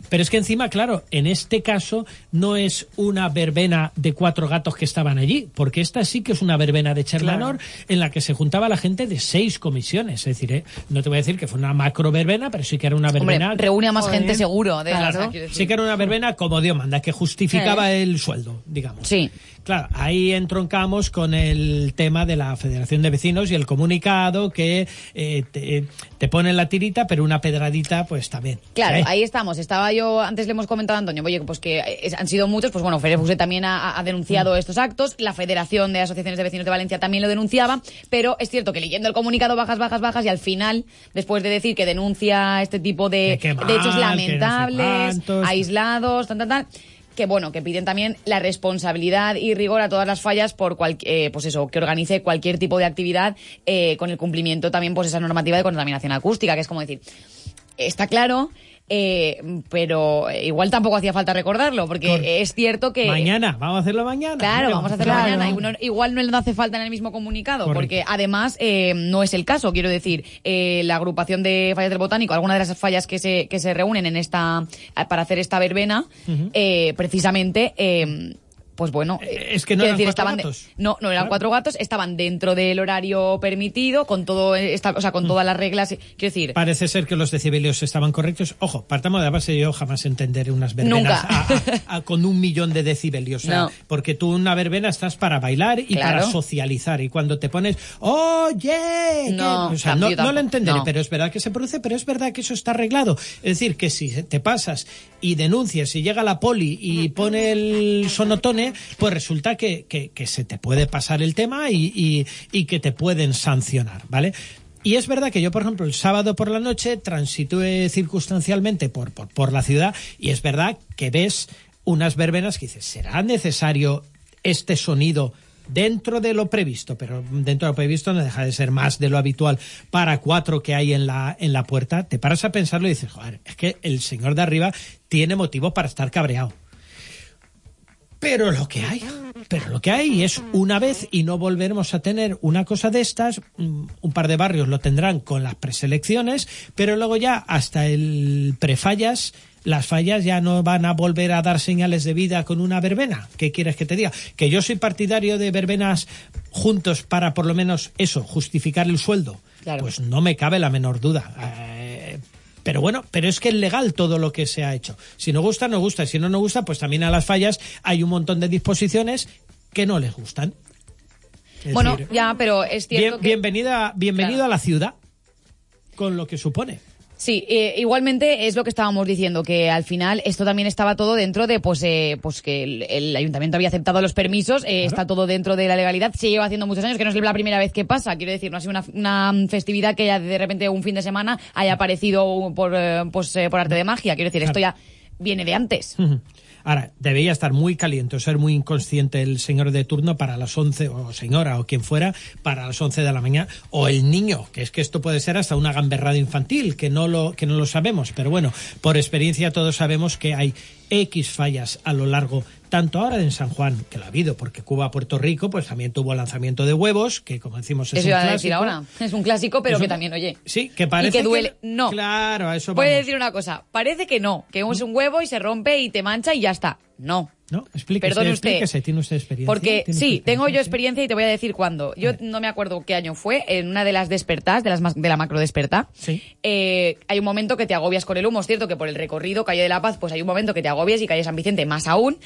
Pero es que encima, claro, en este caso no es una verbena de cuatro gatos que estaban allí, porque esta sí que es una verbena de Chermanor en la que se juntaba la gente de seis comisiones. Es decir, eh, no te voy a decir que fue una macro verbena, pero sí que era una Hombre, verbena. reúne a más Joder, gente seguro. De claro. Sí que era una verbena como Dios manda, que justificaba el sueldo, digamos. Sí. Claro, ahí entroncamos con el tema de la Federación de Vecinos y el comunicado que eh, te, te pone la tirita, pero una pedradita, pues también. Claro, ahí estamos. Estaba yo, antes le hemos comentado a Antonio, oye, pues que es- han sido muchos, pues bueno, Fere Fuse también ha, ha denunciado Mm. estos actos, la Federación de Asociaciones de Vecinos de Valencia también lo denunciaba, pero es cierto que leyendo el comunicado bajas, bajas, bajas y al final, después de decir que denuncia este tipo de, De qué de hechos no sé lamentables, aislados, tal, tal, tal, que bueno, que piden también la responsabilidad y rigor a todas las fallas por cual, eh, pues eso, que organice cualquier tipo de actividad eh, con el cumplimiento también pues esa normativa de contaminación acústica, que es como decir, está claro, eh, pero igual tampoco hacía falta recordarlo, porque es cierto que... Mañana, vamos a hacerlo mañana. Claro, vamos a hacerlo Claro. mañana. igual no le hace falta en el mismo comunicado, Correcto. porque además eh, no es el caso. Quiero decir, eh, la agrupación de fallas del botánico, algunas de las fallas que se, que se reúnen en esta para hacer esta verbena, eh, precisamente. Pues bueno, Eh, es que no eran cuatro gatos. no, no eran Claro. cuatro gatos, estaban dentro del horario permitido, con todo esta, o sea, con todas las reglas. Quiero decir, Parece ser que los decibelios estaban correctos. Ojo, partamos de la base, yo jamás entenderé unas verbenas Nunca. a- a- a- <laughs> con un millón de decibelios. O sea, No. Porque tú una verbena estás para bailar y Claro. para socializar. Y cuando te pones, oye, ¿qué?", No, o sea, no, lo entenderé, pero es verdad que se produce, pero es verdad que eso está arreglado. Es decir, que si te pasas y denuncias y llega la poli y pone el sonotone, pues resulta que, se te puede pasar el tema y, que te pueden sancionar, ¿vale? Y es verdad que yo, por ejemplo, el sábado por la noche transitué circunstancialmente por la ciudad y es verdad que ves unas verbenas que dices, ¿será necesario este sonido dentro de lo previsto? Pero dentro de lo previsto no deja de ser más de lo habitual para cuatro que hay en la, en la puerta. Te paras a pensarlo y dices, joder, es que el señor de arriba tiene motivo para estar cabreado. Pero lo que hay, pero lo que hay es una vez y no volveremos a tener una cosa de estas. mm, Un par de barrios lo tendrán con las preselecciones, pero luego ya hasta el prefallas, las fallas ya no van a volver a dar señales de vida con una verbena. ¿Qué quieres que te diga? Que yo soy partidario de verbenas juntos para por lo menos eso, justificar el sueldo. Claro. Pues no me cabe la menor duda. Pero bueno, pero es que es legal todo lo que se ha hecho. Si no gusta, no gusta. Si no, no gusta, pues también a las fallas hay un montón de disposiciones que no les gustan. Es bueno, decir, ya, pero es bien- cierto que... bienvenida, bienvenido Claro. a la ciudad con lo que supone. Sí, eh, igualmente es lo que estábamos diciendo, que al final esto también estaba todo dentro de, pues, eh, pues que el, el ayuntamiento había aceptado los permisos, eh, está todo dentro de la legalidad, se lleva haciendo muchos años, que no es la primera vez que pasa, quiero decir, no ha sido una, una festividad que ya de repente un fin de semana haya aparecido por, eh, pues, eh, por arte de magia, quiero decir, esto ya viene de antes. Ahora, debería estar muy caliente o ser muy inconsciente el señor de turno para las 11, o señora, o quien fuera, para las 11 de la mañana, o el niño, que es que esto puede ser hasta una gamberrada infantil, que no lo, que no lo sabemos, pero bueno, por experiencia todos sabemos que hay X fallas a lo largo tanto ahora en San Juan, que lo ha habido, porque Cuba, Puerto Rico, pues también tuvo lanzamiento de huevos, que como decimos es Eso un iba a clásico. ahora. Es un clásico, pero que también, oye. Sí, que parece y que duele. No. Claro, a eso Puede vamos. decir una cosa. Parece que no, que es un huevo y se rompe y te mancha y ya está. No. No, explíquese, usted. explíquese, tiene usted experiencia. Porque ¿Tiene sí, tengo yo experiencia y te voy a decir cuándo. Yo no me acuerdo qué año fue, en una de las despertas, de, las de la macro desperta, Sí. eh, hay un momento que te agobias con el humo. Es cierto que por el recorrido Calle de la Paz, pues hay un momento que te agobias y Calle San Vicente más aún.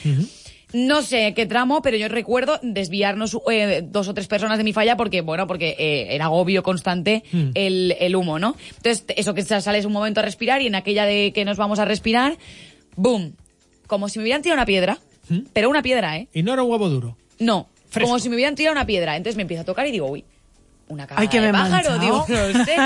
No sé qué tramo, pero yo recuerdo desviarnos eh, dos o tres personas de mi falla porque, bueno, porque eh, era agobio constante Mm. el, el humo, ¿no? Entonces, eso que sales un momento a respirar y en aquella de que nos vamos a respirar, ¡boom! Como si me hubieran tirado una piedra, ¿Mm? pero una piedra, ¿eh? Y no era un huevo duro. No, Fresco. como si me hubieran tirado una piedra. Entonces me empiezo a tocar y digo, uy, una cara Ay, que de pájaro, digo, manchado. no sé.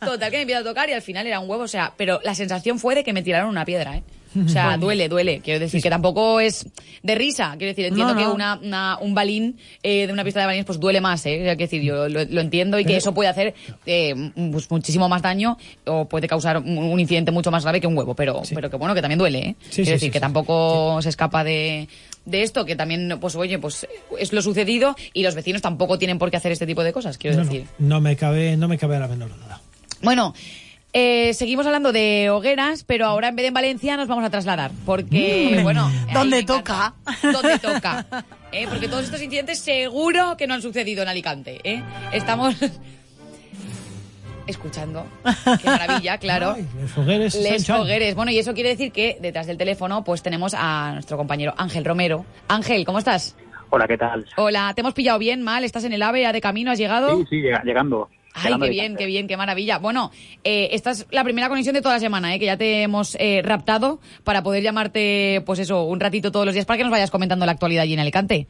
<laughs> Total, que me empiezo a tocar y al final era un huevo, o sea, pero la sensación fue de que me tiraron una piedra, ¿eh? O sea, duele, duele. Quiero decir que tampoco es de risa. Quiero decir, entiendo No, que una, una- un balín eh, de una pista de balines pues duele más, ¿eh? Quiero decir, yo lo, lo entiendo y que eso puede hacer eh, pues, muchísimo más daño o puede causar un, incidente mucho más grave que un huevo, pero, pero que bueno, que también duele, ¿eh? Sí, Quiero sí, decir, que tampoco se escapa de, de esto, que también, pues oye, pues es lo sucedido y los vecinos tampoco tienen por qué hacer este tipo de cosas, quiero No, decir. no me cabe, no me cabe la menor duda. Bueno, eh, seguimos hablando de hogueras, pero ahora en vez de en Valencia nos vamos a trasladar, porque, Mm, bueno... donde encanta. Donde <laughs> toca. ¿eh? Porque todos estos incidentes seguro que no han sucedido en Alicante. ¿eh? Estamos escuchando. Qué maravilla, <laughs> claro. Ay. Les San Chan. fogueres. Bueno, y eso quiere decir que detrás del teléfono pues tenemos a nuestro compañero Ángel Romero. Ángel, ¿cómo estás? Hola, ¿qué tal? Hola, ¿te hemos pillado bien, mal? ¿Estás en el AVE, ya de camino? ¿Has llegado? Sí, sí, llega- llegando. Ay, qué bien, qué bien, qué maravilla. Bueno, eh, esta es la primera conexión de toda la semana, ¿eh? que ya te hemos eh, raptado para poder llamarte, pues eso, un ratito todos los días para que nos vayas comentando la actualidad allí en Alicante.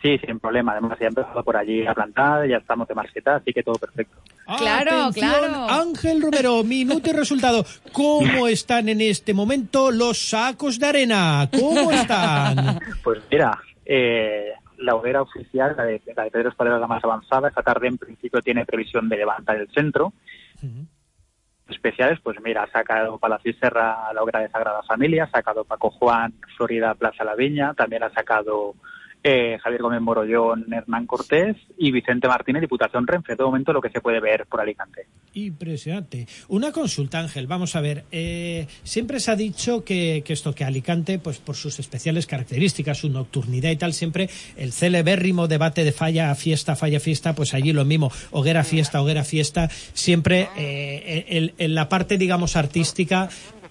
Sí, sin problema. Además, ya he empezado por allí a plantar, ya estamos de marqueta, así que todo perfecto. Claro, Atención, claro. Ángel Romero, <laughs> minuto y resultado. ¿Cómo están en este momento los sacos de arena? ¿Cómo están? Pues mira, eh, la hoguera oficial, la de, la de Pedro Espadera, la más avanzada, esta tarde en principio tiene previsión de levantar el centro. Especiales, pues mira, ha sacado Palacio y Serra la hoguera de Sagrada Familia, ha sacado Paco Juan, Florida Plaza La Viña, también ha sacado eh, Javier Gómez Morollón, Hernán Cortés y Vicente Martínez, Diputación Renfe. De momento lo que se puede ver por Alicante. Impresionante. Una consulta, Ángel. Vamos a ver. eh, siempre se ha dicho que, esto, que Alicante, pues por sus especiales características, su nocturnidad y tal, siempre el celebérrimo debate de falla, fiesta, falla, fiesta, pues allí lo mismo. Hoguera, fiesta, hoguera, fiesta. Siempre eh, en la parte, digamos, artística.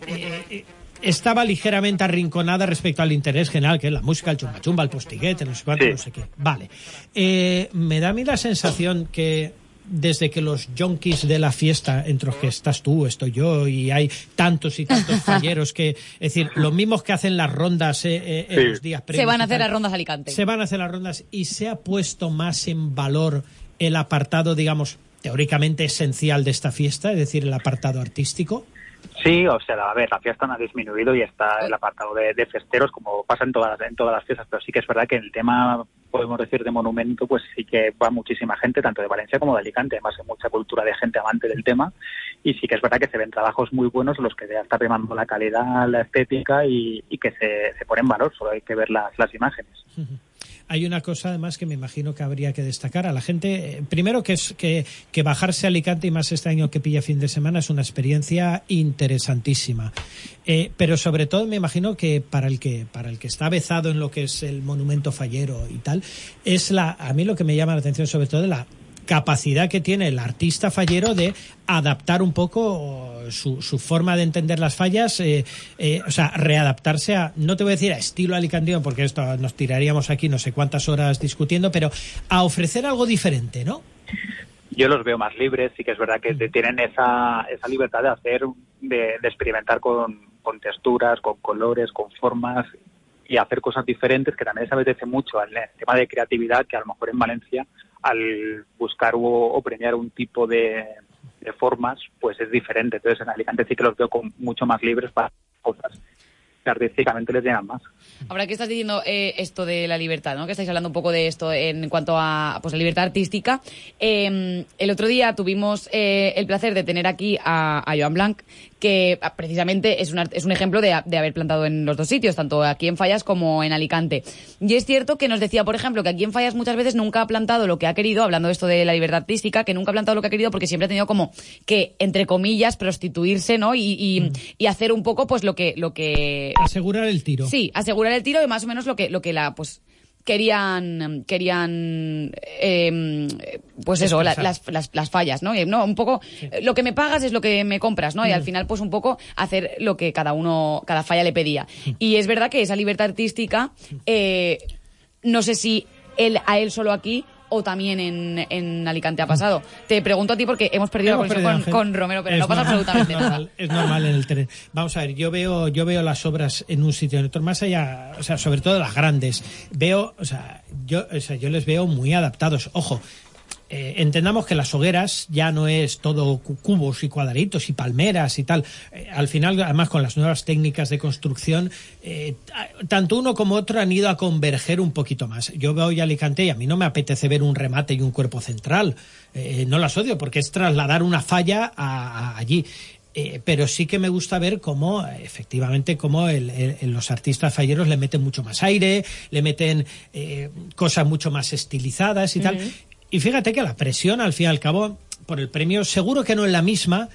eh, eh, estaba ligeramente arrinconada respecto al interés general, que es la música, el chumba chumba, el postiguete, no sé cuánto, Sí. no sé qué. Vale. Eh, me da a mí la sensación que desde que los junkies de la fiesta, entre los que estás tú, estoy yo, y hay tantos y tantos <laughs> falleros que, es decir, los mismos que hacen las rondas eh, eh, en los días previos. Se van a hacer tal, las rondas Alicante. Se van a hacer las rondas y se ha puesto más en valor el apartado, digamos, teóricamente esencial de esta fiesta, es decir, el apartado artístico. Sí, o sea, a ver, la fiesta no ha disminuido y está el apartado de, festeros, como pasa en todas, en todas las fiestas, pero sí que es verdad que el tema, podemos decir, de monumento, pues sí que va muchísima gente, tanto de Valencia como de Alicante, además hay mucha cultura de gente amante del tema, y sí que es verdad que se ven trabajos muy buenos, los que ya está primando la calidad, la estética y, que se, se pone en valor, solo hay que ver las, las imágenes. Hay una cosa además que me imagino que habría que destacar a la gente. eh, primero que es que, que bajarse a Alicante y más este año que pilla fin de semana es una experiencia interesantísima. Eh, pero sobre todo me imagino que para el que para el que está avezado en lo que es el monumento fallero y tal es la a mí lo que me llama la atención sobre todo es la capacidad que tiene el artista fallero de adaptar un poco su, su forma de entender las fallas, eh, eh, o sea, readaptarse a, no te voy a decir a estilo alicantino, porque esto nos tiraríamos aquí no sé cuántas horas discutiendo, pero a ofrecer algo diferente, ¿no? Yo los veo más libres, sí que es verdad que te- tienen esa, esa libertad de hacer, de, de experimentar con, con texturas, con colores, con formas y hacer cosas diferentes que también les apetece mucho el tema de creatividad que a lo mejor en Valencia al buscar o, o premiar un tipo de, de formas pues es diferente. Entonces en Alicante sí que los veo con mucho más libres para cosas. artísticamente les llegan más. Ahora que estás diciendo eh, esto de la libertad, ¿no? Que estáis hablando un poco de esto en cuanto a pues, la libertad artística. Eh, el otro día tuvimos eh, el placer de tener aquí a, a Joan Blanc, que ah, precisamente es es un ejemplo de, de haber plantado en los dos sitios, tanto aquí en Fallas como en Alicante. Y es cierto que nos decía, por ejemplo, que aquí en Fallas muchas veces nunca ha plantado lo que ha querido, hablando de esto de la libertad artística, que nunca ha plantado lo que ha querido porque siempre ha tenido como que, entre comillas, prostituirse, ¿no? Y, y, y hacer un poco, pues, lo que, lo que Asegurar el tiro. Sí, asegurar el tiro y más o menos lo que, lo que la, pues, querían, querían, eh, pues eso, la- las, las, las fallas, ¿no? Y, no, un poco, eh, lo que me pagas es lo que me compras, ¿no? Y al final, pues un poco hacer lo que cada uno, cada falla le pedía. Y es verdad que esa libertad artística, eh, no sé si él, a él solo aquí o también en, en Alicante ha pasado. Te pregunto a ti porque hemos perdido Hemos la conexión con, Romero, pero Es no pasa normal, absolutamente es nada. Es normal en el tren. Vamos a ver, yo veo, yo veo las obras en un sitio, en otro, más allá, o sea, sobre todo las grandes. Veo, o sea, yo, o sea, yo les veo muy adaptados. Ojo, eh, entendamos que las hogueras ya no es todo cu- cubos y cuadraditos y palmeras y tal. Eh, al final, además, con las nuevas técnicas de construcción, eh, ta- tanto uno como otro han ido a converger un poquito más. Yo veo hoy Alicante y a mí no me apetece ver un remate y un cuerpo central. No las odio porque es trasladar una falla a- allí. Pero sí que me gusta ver cómo, efectivamente, cómo el- los artistas falleros le meten mucho más aire, le meten cosas mucho más estilizadas y tal. Y fíjate que la presión, al fin y al cabo, por el premio, seguro que no es la misma,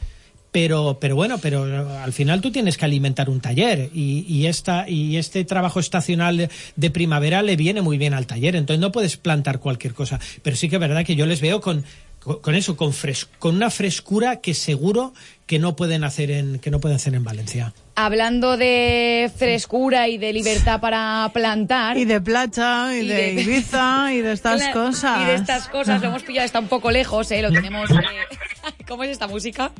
pero, pero bueno, pero al final tú tienes que alimentar un taller y, y, esta, y este trabajo estacional de, de primavera le viene muy bien al taller, entonces no puedes plantar cualquier cosa. Pero sí que es verdad que yo les veo con, con, con eso, con, fres, con una frescura que seguro que no pueden hacer en, que no pueden hacer en Valencia. Hablando de frescura y de libertad para plantar. Y de playa, y, Y de, de- Ibiza, y de estas cosas. Y de estas cosas lo hemos pillado, está un poco lejos, ¿eh? Lo tenemos... eh, <laughs> ¿Cómo es esta música?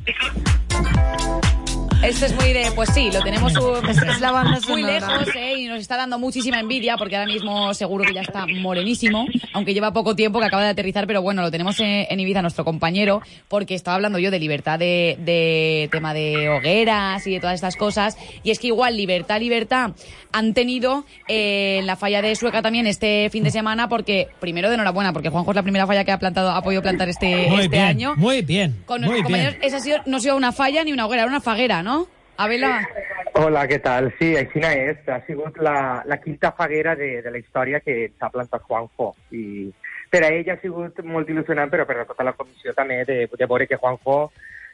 Esto es muy de... Pues sí, lo tenemos un- Es- la banda muy lejos, ¿eh? Y nos está dando muchísima envidia porque ahora mismo seguro que ya está morenísimo, aunque lleva poco tiempo que acaba de aterrizar, pero bueno, lo tenemos en, en Ibiza, nuestro compañero, porque estaba hablando yo de libertad de, de tema de hogueras y de todas estas cosas. Y es que igual libertad, libertad han tenido eh, en la falla de Sueca también este fin de semana porque, primero de enhorabuena, porque Juanjo es la primera falla que ha plantado, ha podido plantar este, Muy este bien, año. muy bien, Con muy nuestros compañeros, bien. esa ha sido, no ha sido una falla ni una hoguera, era una faguera, ¿no? Abela. Hola, què tal? Sí, aixina és. Ha sigut la, la quinta faguera de, de la història que s'ha plantat Juanjo. I per a ell ha sigut molt il·lusionant, però per a tota la comissió també de, de veure que Juanjo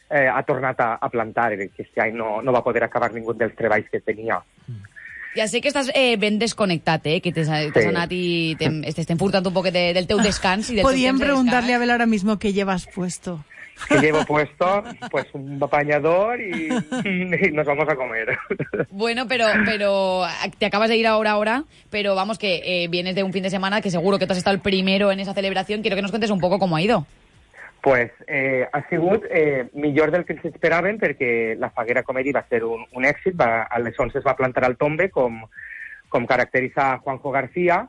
eh, ha tornat a, a plantar, que aquest any no, no va poder acabar ningú dels treballs que tenia. Ja sé que estàs eh, ben desconnectat, eh? que t'has Sí. anat i t'estem furtant un poquet de, del teu descans. I del Podíem preguntarle a. Abel ahora mismo qué llevas puesto. Que llevo puesto pues un apañador y, y nos vamos a comer. Bueno, pero, pero te acabas de ir ahora, ahora, pero vamos que eh, vienes de un fin de semana que seguro que tú has estado el primero en esa celebración. Quiero que nos cuentes un poco cómo ha ido. pues eh, ha sigut eh, millor del que ens esperaven perquè la Faguera Comedy va ser un, un èxit, va, a les 11 es va plantar al tombe com, com caracteritza Juanjo García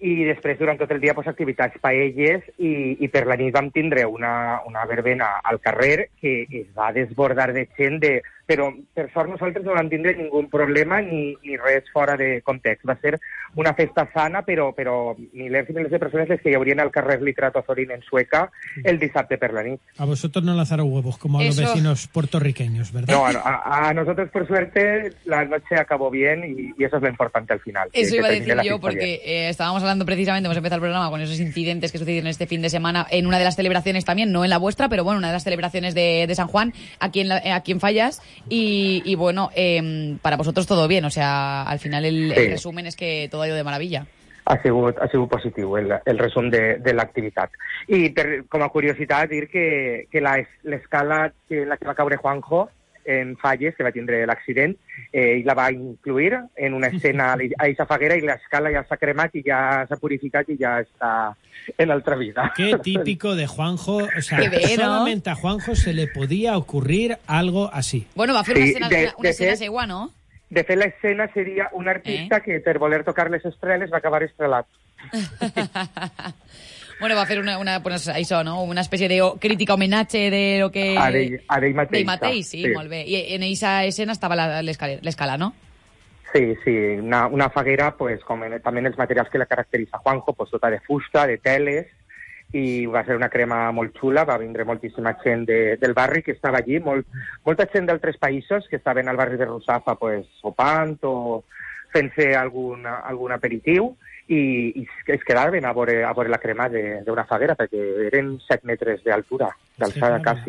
i després durant tot el dia pues, activitats paelles i, i per la nit vam tindre una, una verbena al carrer que es va desbordar de gent, de, però per sort nosaltres no vam tindre ningú problema ni, ni res fora de context. Va ser una festa sana, però, però milers i milers de persones les que hi haurien al carrer Literato Zorín en Sueca el dissabte per la nit. A vosotros no lanzaron huevos como a los Eso. vecinos puertorriqueños, ¿verdad? No, a, a nosotros por suerte la noche acabó bien y, y eso es lo importante al final. Eso que iba a decir yo, porque eh, estábamos hablando precisamente, hemos empezado el programa con esos incidentes que sucedieron este fin de semana en una de las celebraciones también, no en la vuestra, pero bueno, una de las celebraciones de, de San Juan, aquí en, la- eh, aquí en Fallas. Y, y bueno, em, para vosotros todo bien, o sea, al final el, el resumen es que todo ha ido de maravilla. ha sigut, ha sigut positiu el, el resum de, de l'activitat. I per, com a curiositat dir que, que la- l'escala que- la que va caure Juanjo en Falles, que va tindre l'accident, eh, ell la va incluir en una escena a Eixa Faguera i l'escala ja s'ha cremat i ja s'ha purificat i ja està en altra vida. Qué típico de Juanjo. O sea, Qué bien, ¿no? solamente a Juanjo se le podía ocurrir algo así. Bueno, va a hacer Sí, una escena, de- una, de escena fet- segua, ¿no? De fet, l'escena seria un artista que per voler tocar les estreles va acabar estrelat. <laughs> Bueno, va a hacer una, una pues, això, no? una especie de crítica homenaje de lo que... A d'ell- a d'ell mateix, D'ell mateix, sí, sí. molt bé. I en aquesta escena estava la- l'escala, no? Sí, sí, una, una faguera, pues, com en, també en els materials que la caracteritza Juanjo, pues, tota de fusta, de teles, i va ser una crema molt xula, va vindre moltíssima gent de, del barri que estava allí, molt, molta gent d'altres països que estaven al barri de Rusafa pues, sopant o fent-se algun, algun aperitiu i, i es quedaven a veure, a veure la crema d'una faguera perquè eren 7 metres d'altura, claro.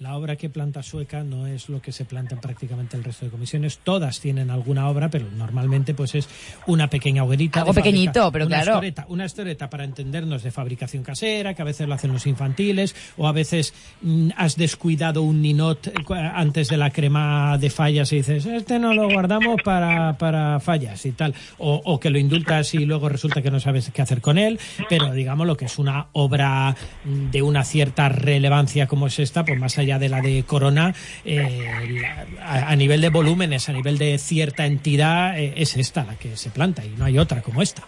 La obra que planta Sueca no es lo que se planta en prácticamente el resto de comisiones. Todas tienen alguna obra, pero normalmente pues es una pequeña hoguerita. Algo fabrica- pequeñito, pero una claro. Estoreta, una estoreta para entendernos de fabricación casera, que a veces lo hacen los infantiles, o a veces mm, has descuidado un ninot eh, cu- antes de la crema de fallas y dices, este no lo guardamos para, para fallas y tal. O, o que lo indultas y luego resulta que no sabes qué hacer con él. Pero digamos lo que es una obra mm, de una cierta relevancia como es esta, pues más allá de la de Corona, eh, a, a nivel de volúmenes, a nivel de cierta entidad, eh, es esta la que se planta y no hay otra como esta.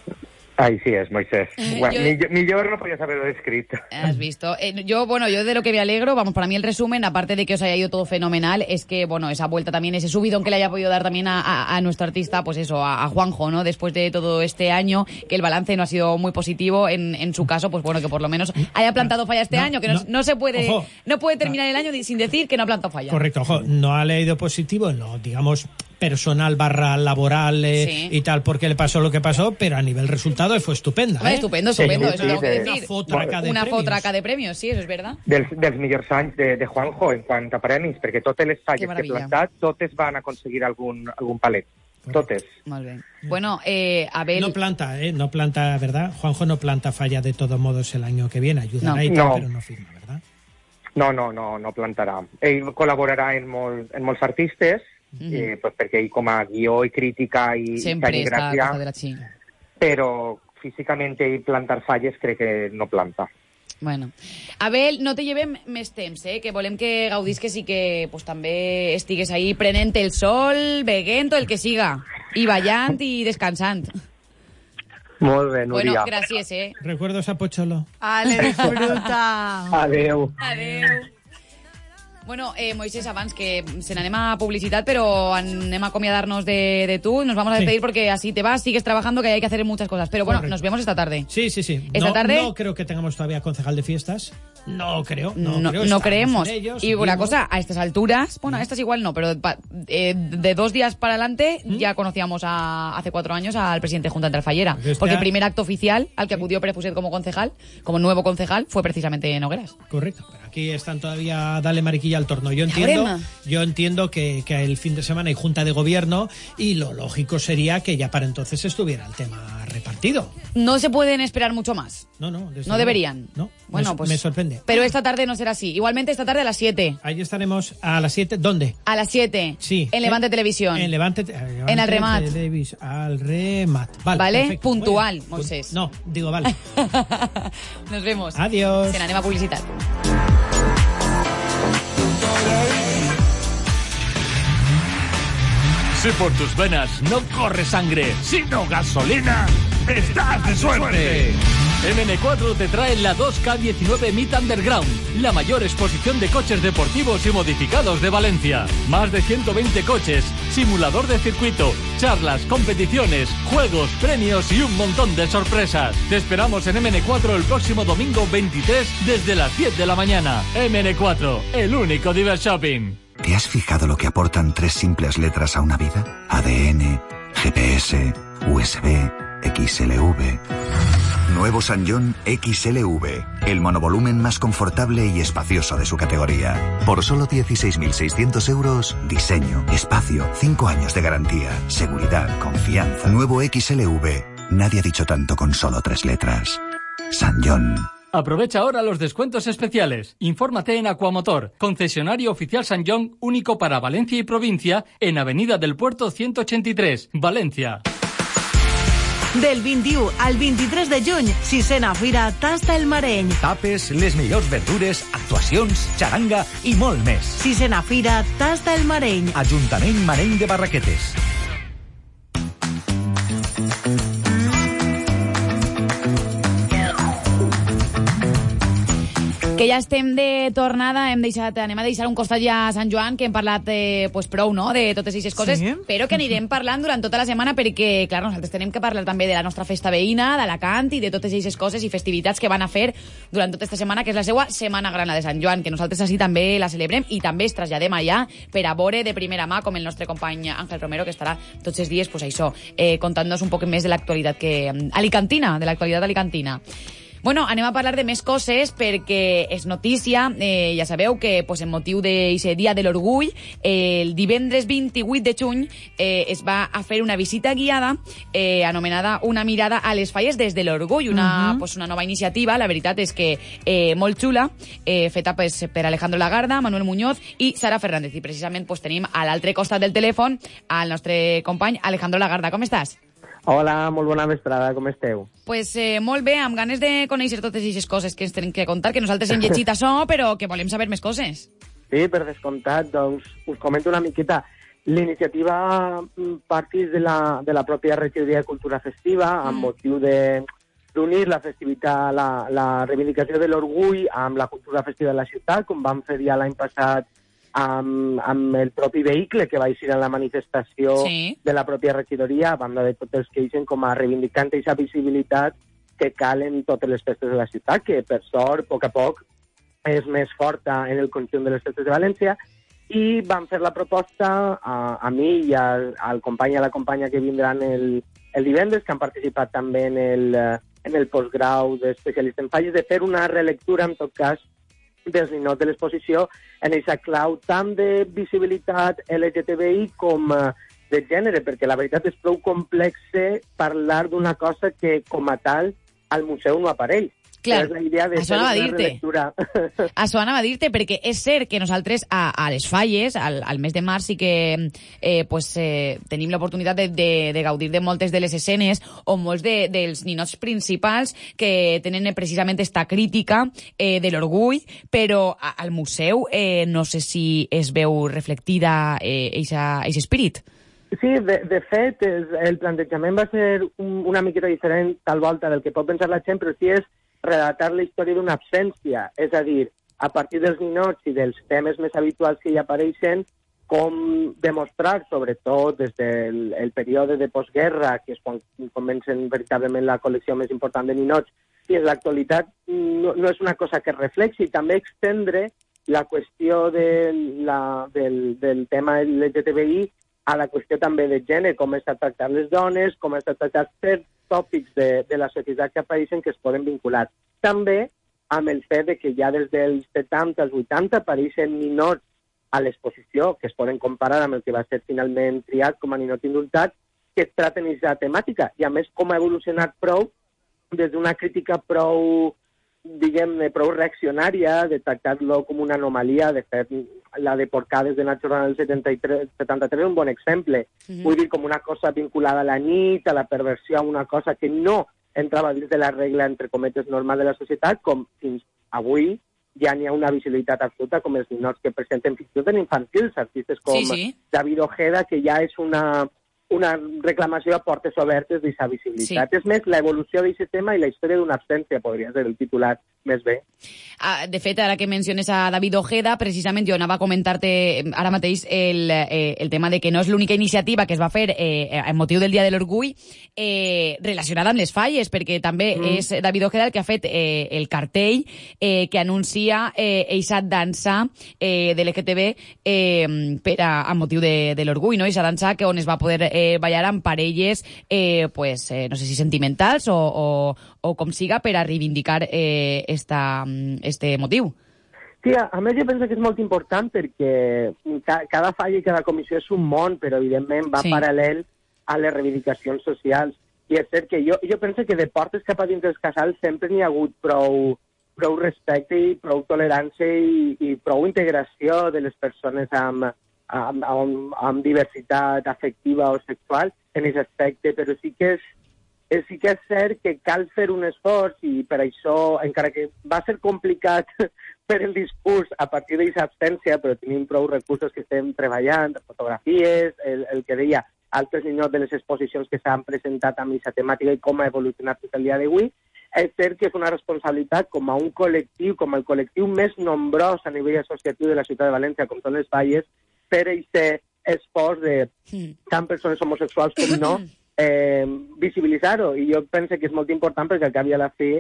Ai, sí és, Moisés. Eh, Bueno, jo- millor, millor no podies haver-ho descrit. Has visto. Eh, yo, bueno, yo de lo que me alegro, vamos, para mí el resumen, aparte de que os haya ido todo fenomenal, es que, bueno, esa vuelta también, ese subidón que le haya podido dar también a, a- a nuestro artista, pues eso, a, a Juanjo, ¿no? Después de todo este año, que el balance no ha sido muy positivo en, en su caso, pues bueno, que por lo menos haya plantado falla este No, año, que no, no. no se puede, Ojo. no puede terminar el año sin decir que no ha plantado falla. Correcto, ojo, no ha leído positivo en lo, digamos, personal barra laboral eh, Sí. y tal, porque le pasó lo que pasó, pero a nivel resultado fue estupenda. ¿eh? estupendo, estupendo, Sí, eso sí, que de-. Una fotraca de Una fotraca de premios, sí, eso es verdad. dels, dels millors anys de, de Juanjo en quant a premis, perquè totes les Que falles que meravella. plantat, totes van aconseguir algun, algun palet. Totes. Muy bien. Bueno, eh, Abel... No planta, ¿eh? No planta, ¿verdad? Juanjo no planta falla de todos modos el año que viene, ayudará No. y tal, No. pero no firma, ¿verdad? No, no, no, no plantarà. Ell col·laborarà en, molt, en molts artistes, Mhm. eh, pues perquè ell com a guió i crítica i caligrafia, cosa de la chi. Però físicament ell plantar falles crec que no planta. Bueno. Abel, no te llevem més temps, eh? que volem que gaudís que sí que pues, també estigues ahí prenent el sol, beguent o el que siga, i ballant i descansant. Molt bé, Bueno, Núria. gràcies, eh? Recuerdos a Pocholo. Ale, disfruta. Adeu. Adeu. Bueno, eh, Moisés, abans que se n'anem a publicitat, però anem a acomiadar-nos de, de tu. Nos vamos a Sí. despedir porque así te vas, sigues trabajando, que hay que hacer muchas cosas. Pero bueno, Correcto. nos vemos esta tarde. Sí, sí, sí. ¿Esta no, tarde? no creo que tengamos todavía concejal de fiestas. No creo. No, no, creo, no creemos. y una cosa, a estas alturas, bueno, a estas igual no, pero pa- eh, de dos días para adelante ¿Mm? ya conocíamos a, hace cuatro años al presidente de Junta de Alfallera. Pues Porque el primer acto oficial al que acudió Pérez Fuset como concejal, como nuevo concejal, fue precisamente en Hogueras. Correcto, pero aquí están todavía dale mariquilla al torno. Yo entiendo, yo entiendo que, que el fin de semana hay junta de gobierno y lo lógico sería que ya para entonces estuviera el tema repartido. No se pueden esperar mucho más. No, no, No deberían. No, Bueno, me, pues. me sorprende. Pero esta tarde no será así. Igualmente esta tarde a las 7. Ahí estaremos a las 7. ¿Dónde? A las 7. Sí. En Levante Televisión. En Levante, eh, Levante En Al Remat. Televis- al remat. Vale, Vale, perfecto. puntual. Moisés. No, digo, vale. <laughs> Nos vemos. Adiós. Se n'anem a Si por tus venas no corre sangre, sino gasolina, estás de suerte. MN4 te trae la 2K19 Meet Underground, la mayor exposición de coches deportivos y modificados de Valencia. Más de 120 coches, simulador de circuito, charlas, competiciones, juegos, premios y un montón de sorpresas. Te esperamos en MN4 el próximo domingo 23 desde las 10 de la mañana. MN4, el único Diver Shopping. ¿Te has fijado lo que aportan tres simples letras a una vida? ADN, GPS, USB, XLV. Nuevo San John XLV, el monovolumen más confortable y espacioso de su categoría. Por solo 16.600 euros, diseño, espacio, 5 años de garantía, seguridad, confianza. Nuevo XLV, nadie ha dicho tanto con solo tres letras. San John. Aprovecha ahora los descuentos especiales. Infórmate en Aquamotor, concesionario oficial San John, único para Valencia y provincia, en Avenida del Puerto 183, Valencia. Del 21 al 23 de juny, sisena Fira Tasta el Mareny. Tapes, les millors verdures, actuacions, xaranga i molt més. Sisena Fira Tasta el Mareny. Ajuntament Mareny de Barraquetes. Que ja estem de tornada, hem deixat, anem a deixar un costat ja a Sant Joan, que hem parlat eh, pues, prou, no?, de totes aquestes coses, Sí. però que anirem parlant durant tota la setmana perquè, clar, nosaltres tenem que parlar també de la nostra festa veïna, d'Alacant i de totes aquestes coses i festivitats que van a fer durant tota aquesta setmana, que és la seva Setmana Gran, la de Sant Joan, que nosaltres així també la celebrem i també es traslladem allà per a veure de primera mà, com el nostre company Àngel Romero, que estarà tots els dies, pues això, eh, contant-nos un poc més de l'actualitat que... mm, alicantina, de l'actualitat alicantina. Bueno, anem a parlar de més coses perquè és notícia, eh, ja sabeu que pues, en motiu d'aquest Dia de l'Orgull, eh, el divendres 28 de juny eh, es va a fer una visita guiada eh, anomenada Una mirada a les falles des de l'Orgull, una, Mhm. pues, una nova iniciativa, la veritat és que eh, molt xula, eh, feta pues, per Alejandro Lagarda, Manuel Muñoz i Sara Fernández. I precisament pues, tenim a l'altre costat del telèfon al nostre company Alejandro Lagarda. Com estàs? Hola, molt bona vesprada, com esteu? Pues eh, molt bé, amb ganes de conèixer totes aquestes coses que ens tenen que contar, que nosaltres hem llegit <laughs> això, però que volem saber més coses. Sí, per descomptat, doncs us comento una miqueta. L'iniciativa mm, partís de la, de la pròpia regidoria de cultura festiva amb motiu de d'unir la festivitat, la, la reivindicació de l'orgull amb la cultura festiva de la ciutat, com vam fer ja l'any passat amb, amb el propi vehicle que va eixir en la manifestació Sí. de la pròpia regidoria, a banda de tots els que eixen com a reivindicant aquesta visibilitat que cal en totes les festes de la ciutat, que per sort, a poc a poc, és més forta en el conjunt de les festes de València, i van fer la proposta a, a mi i al, al company i a la companya que vindran el, el divendres, que han participat també en el, eh, en el postgrau d'especialista en falles, de fer una relectura, en tot cas, dels ninots de l'exposició en aquesta clau tant de visibilitat LGTBI com eh, de gènere, perquè la veritat és prou complex parlar d'una cosa que, com a tal, al museu no apareix. Clar, és la idea de això fer anava a una dir-te. Això anava a dir-te, perquè és cert que nosaltres a, a les falles, al, al mes de març, sí que eh, pues, eh, tenim l'oportunitat de, de, de gaudir de moltes de les escenes o molts de, dels ninots principals que tenen eh, precisament esta crítica eh, de l'orgull, però a, al museu eh, no sé si es veu reflectida eh, aquest espírit. Sí, de, de fet, el plantejament va ser un, una miqueta diferent tal volta del que pot pensar la gent, però sí és relatar la història d'una absència, és a dir, a partir dels ninots i dels temes més habituals que hi apareixen, com demostrar, sobretot des del el període de postguerra, que és quan comencen veritablement la col·lecció més important de ninots, i en l'actualitat no, no és una cosa que reflexi, també extendre la qüestió de la, del, del tema LGTBI a la qüestió també de gènere, com estan tractat les dones, com estan tractats certs tòpics de, de la societat que apareixen que es poden vincular. També amb el fet de que ja des dels 70 als 80 apareixen ninots a l'exposició, que es poden comparar amb el que va ser finalment triat com a ninot indultat, que es traten aquesta temàtica. I a més, com ha evolucionat prou des d'una crítica prou diguem-ne, prou reaccionària, de tractar-lo com una anomalia, de fet, la de Porcades de Nacho Ronald del 73, 73 és un bon exemple. Mhm. Vull dir, com una cosa vinculada a la nit, a la perversió, a una cosa que no entrava dins de la regla, entre cometes, normal de la societat, com fins avui ja n'hi ha una visibilitat absoluta, com els ninots que presenten fins i tot en infantils, artistes com Sí, sí. David Ojeda, que ja és una, una reclamació a portes obertes d'aquesta visibilitat. Sí. És més, l'evolució d'aquest tema i la història d'una absència podria ser el titular més bé. Ah, de fet, ara que menciones a David Ojeda, precisament jo anava a comentar-te eh, ara mateix el, eh, el tema de que no és l'única iniciativa que es va fer eh, en motiu del Dia de l'Orgull eh, relacionada amb les falles, perquè també Mm. és David Ojeda el que ha fet eh, el cartell eh, que anuncia eh, eixa dansa eh, de l'LGTB eh, per a, a motiu de, de l'Orgull, no? Eixa dansa que on es va poder eh, ballar amb parelles, eh, pues, eh, no sé si sentimentals o, o, o com siga, per a reivindicar eh, esta, este motiu. Sí, a, a més jo penso que és molt important perquè ca, cada falla i cada comissió és un món, però evidentment va Sí. paral·lel a les reivindicacions socials. I és cert que jo, jo penso que de portes cap a dins dels casals sempre n'hi ha hagut prou, prou respecte i prou tolerància i, i prou integració de les persones amb, amb, amb, amb diversitat afectiva o sexual en aquest aspecte, però sí que és, sí que és cert que cal fer un esforç i per això, encara que va ser complicat <laughs> per el discurs a partir d'aquesta absència, però tenim prou recursos que estem treballant, fotografies, el, el que deia, altres niños de les exposicions que s'han presentat amb aquesta temàtica i com ha evolucionat fins al dia d'avui, és cert que és una responsabilitat com a un col·lectiu, com el col·lectiu més nombrós a nivell associatiu de la ciutat de València, com són les Valles, per aquest esforç de tant persones homosexuals com no, <clears throat> eh, visibilitzar-ho. I jo penso que és molt important perquè al cap i a la fi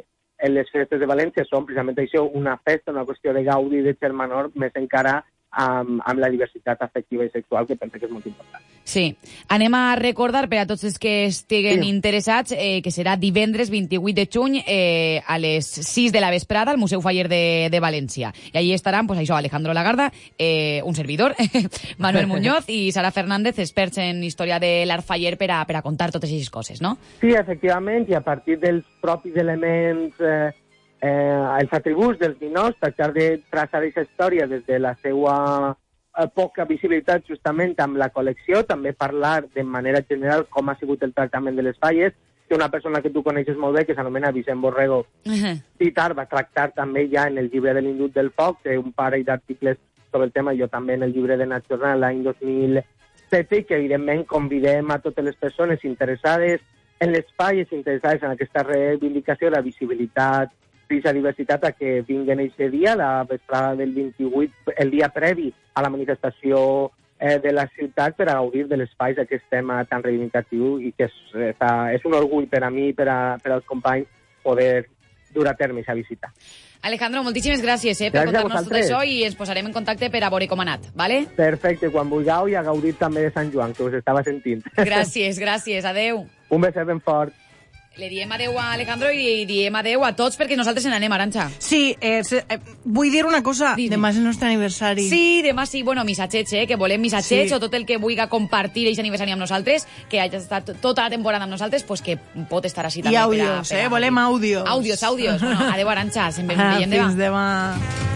les festes de València són precisament això, una festa, una qüestió de gaudi, de germanor, més encara amb, amb la diversitat afectiva i sexual, que penso que és molt important. Sí. Anem a recordar per a tots els que estiguen Sí. interessats eh, que serà divendres 28 de juny eh, a les 6 de la vesprada al Museu Faller de, de València. I allí estaran, pues, això, Alejandro Lagarda, eh, un servidor, <laughs> Manuel Muñoz i Sara Fernández, experts en història de l'art faller per a, per a contar totes aquestes coses, no? Sí, efectivament, i a partir dels propis elements, eh, eh, els atributs dels ninots, tractar de traçar aquesta història des de la seva eh, poca visibilitat justament amb la col·lecció, també parlar de manera general com ha sigut el tractament de les falles, que una persona que tu coneixes molt bé, que s'anomena Vicent Borrego Pitar, va tractar també ja en el llibre de l'indult del foc, té un parell d'articles sobre el tema, jo també en el llibre de Nacional l'any 2007, i que evidentment convidem a totes les persones interessades en les falles, interessades en aquesta reivindicació, la visibilitat la diversitat a que vinguen aquest dia, la vesprada del 28, el dia previ a la manifestació eh, de la ciutat per a gaudir de l'espai d'aquest tema tan reivindicatiu i que és, eh, és un orgull per a mi i per, a, per als companys poder dur a terme aquesta visita. Alejandro, moltíssimes gràcies eh, per contar-nos tot això i ens posarem en contacte per a veure com ha anat, vale? Perfecte, quan vulgueu i a gaudir també de Sant Joan, que us estava sentint. Gràcies, gràcies, adeu. Un beset ben fort. Le diem adeu a Alejandro i diem adeu a tots perquè nosaltres se n'anem, Aranxa. Sí, eh, eh, vull dir una cosa. Demà és el nostre aniversari. Sí, demà sí, bueno, missatgets, eh, que volem missatgets Sí. o tot el que vulgui compartir aquest aniversari amb nosaltres, que hagi estat tota la temporada amb nosaltres, pues que pot estar així I també. àudios, eh? Volem àudios. Àudios, àudios. Bueno, adeu, Aranxa, se'n Ah, veiem fins demà. demà.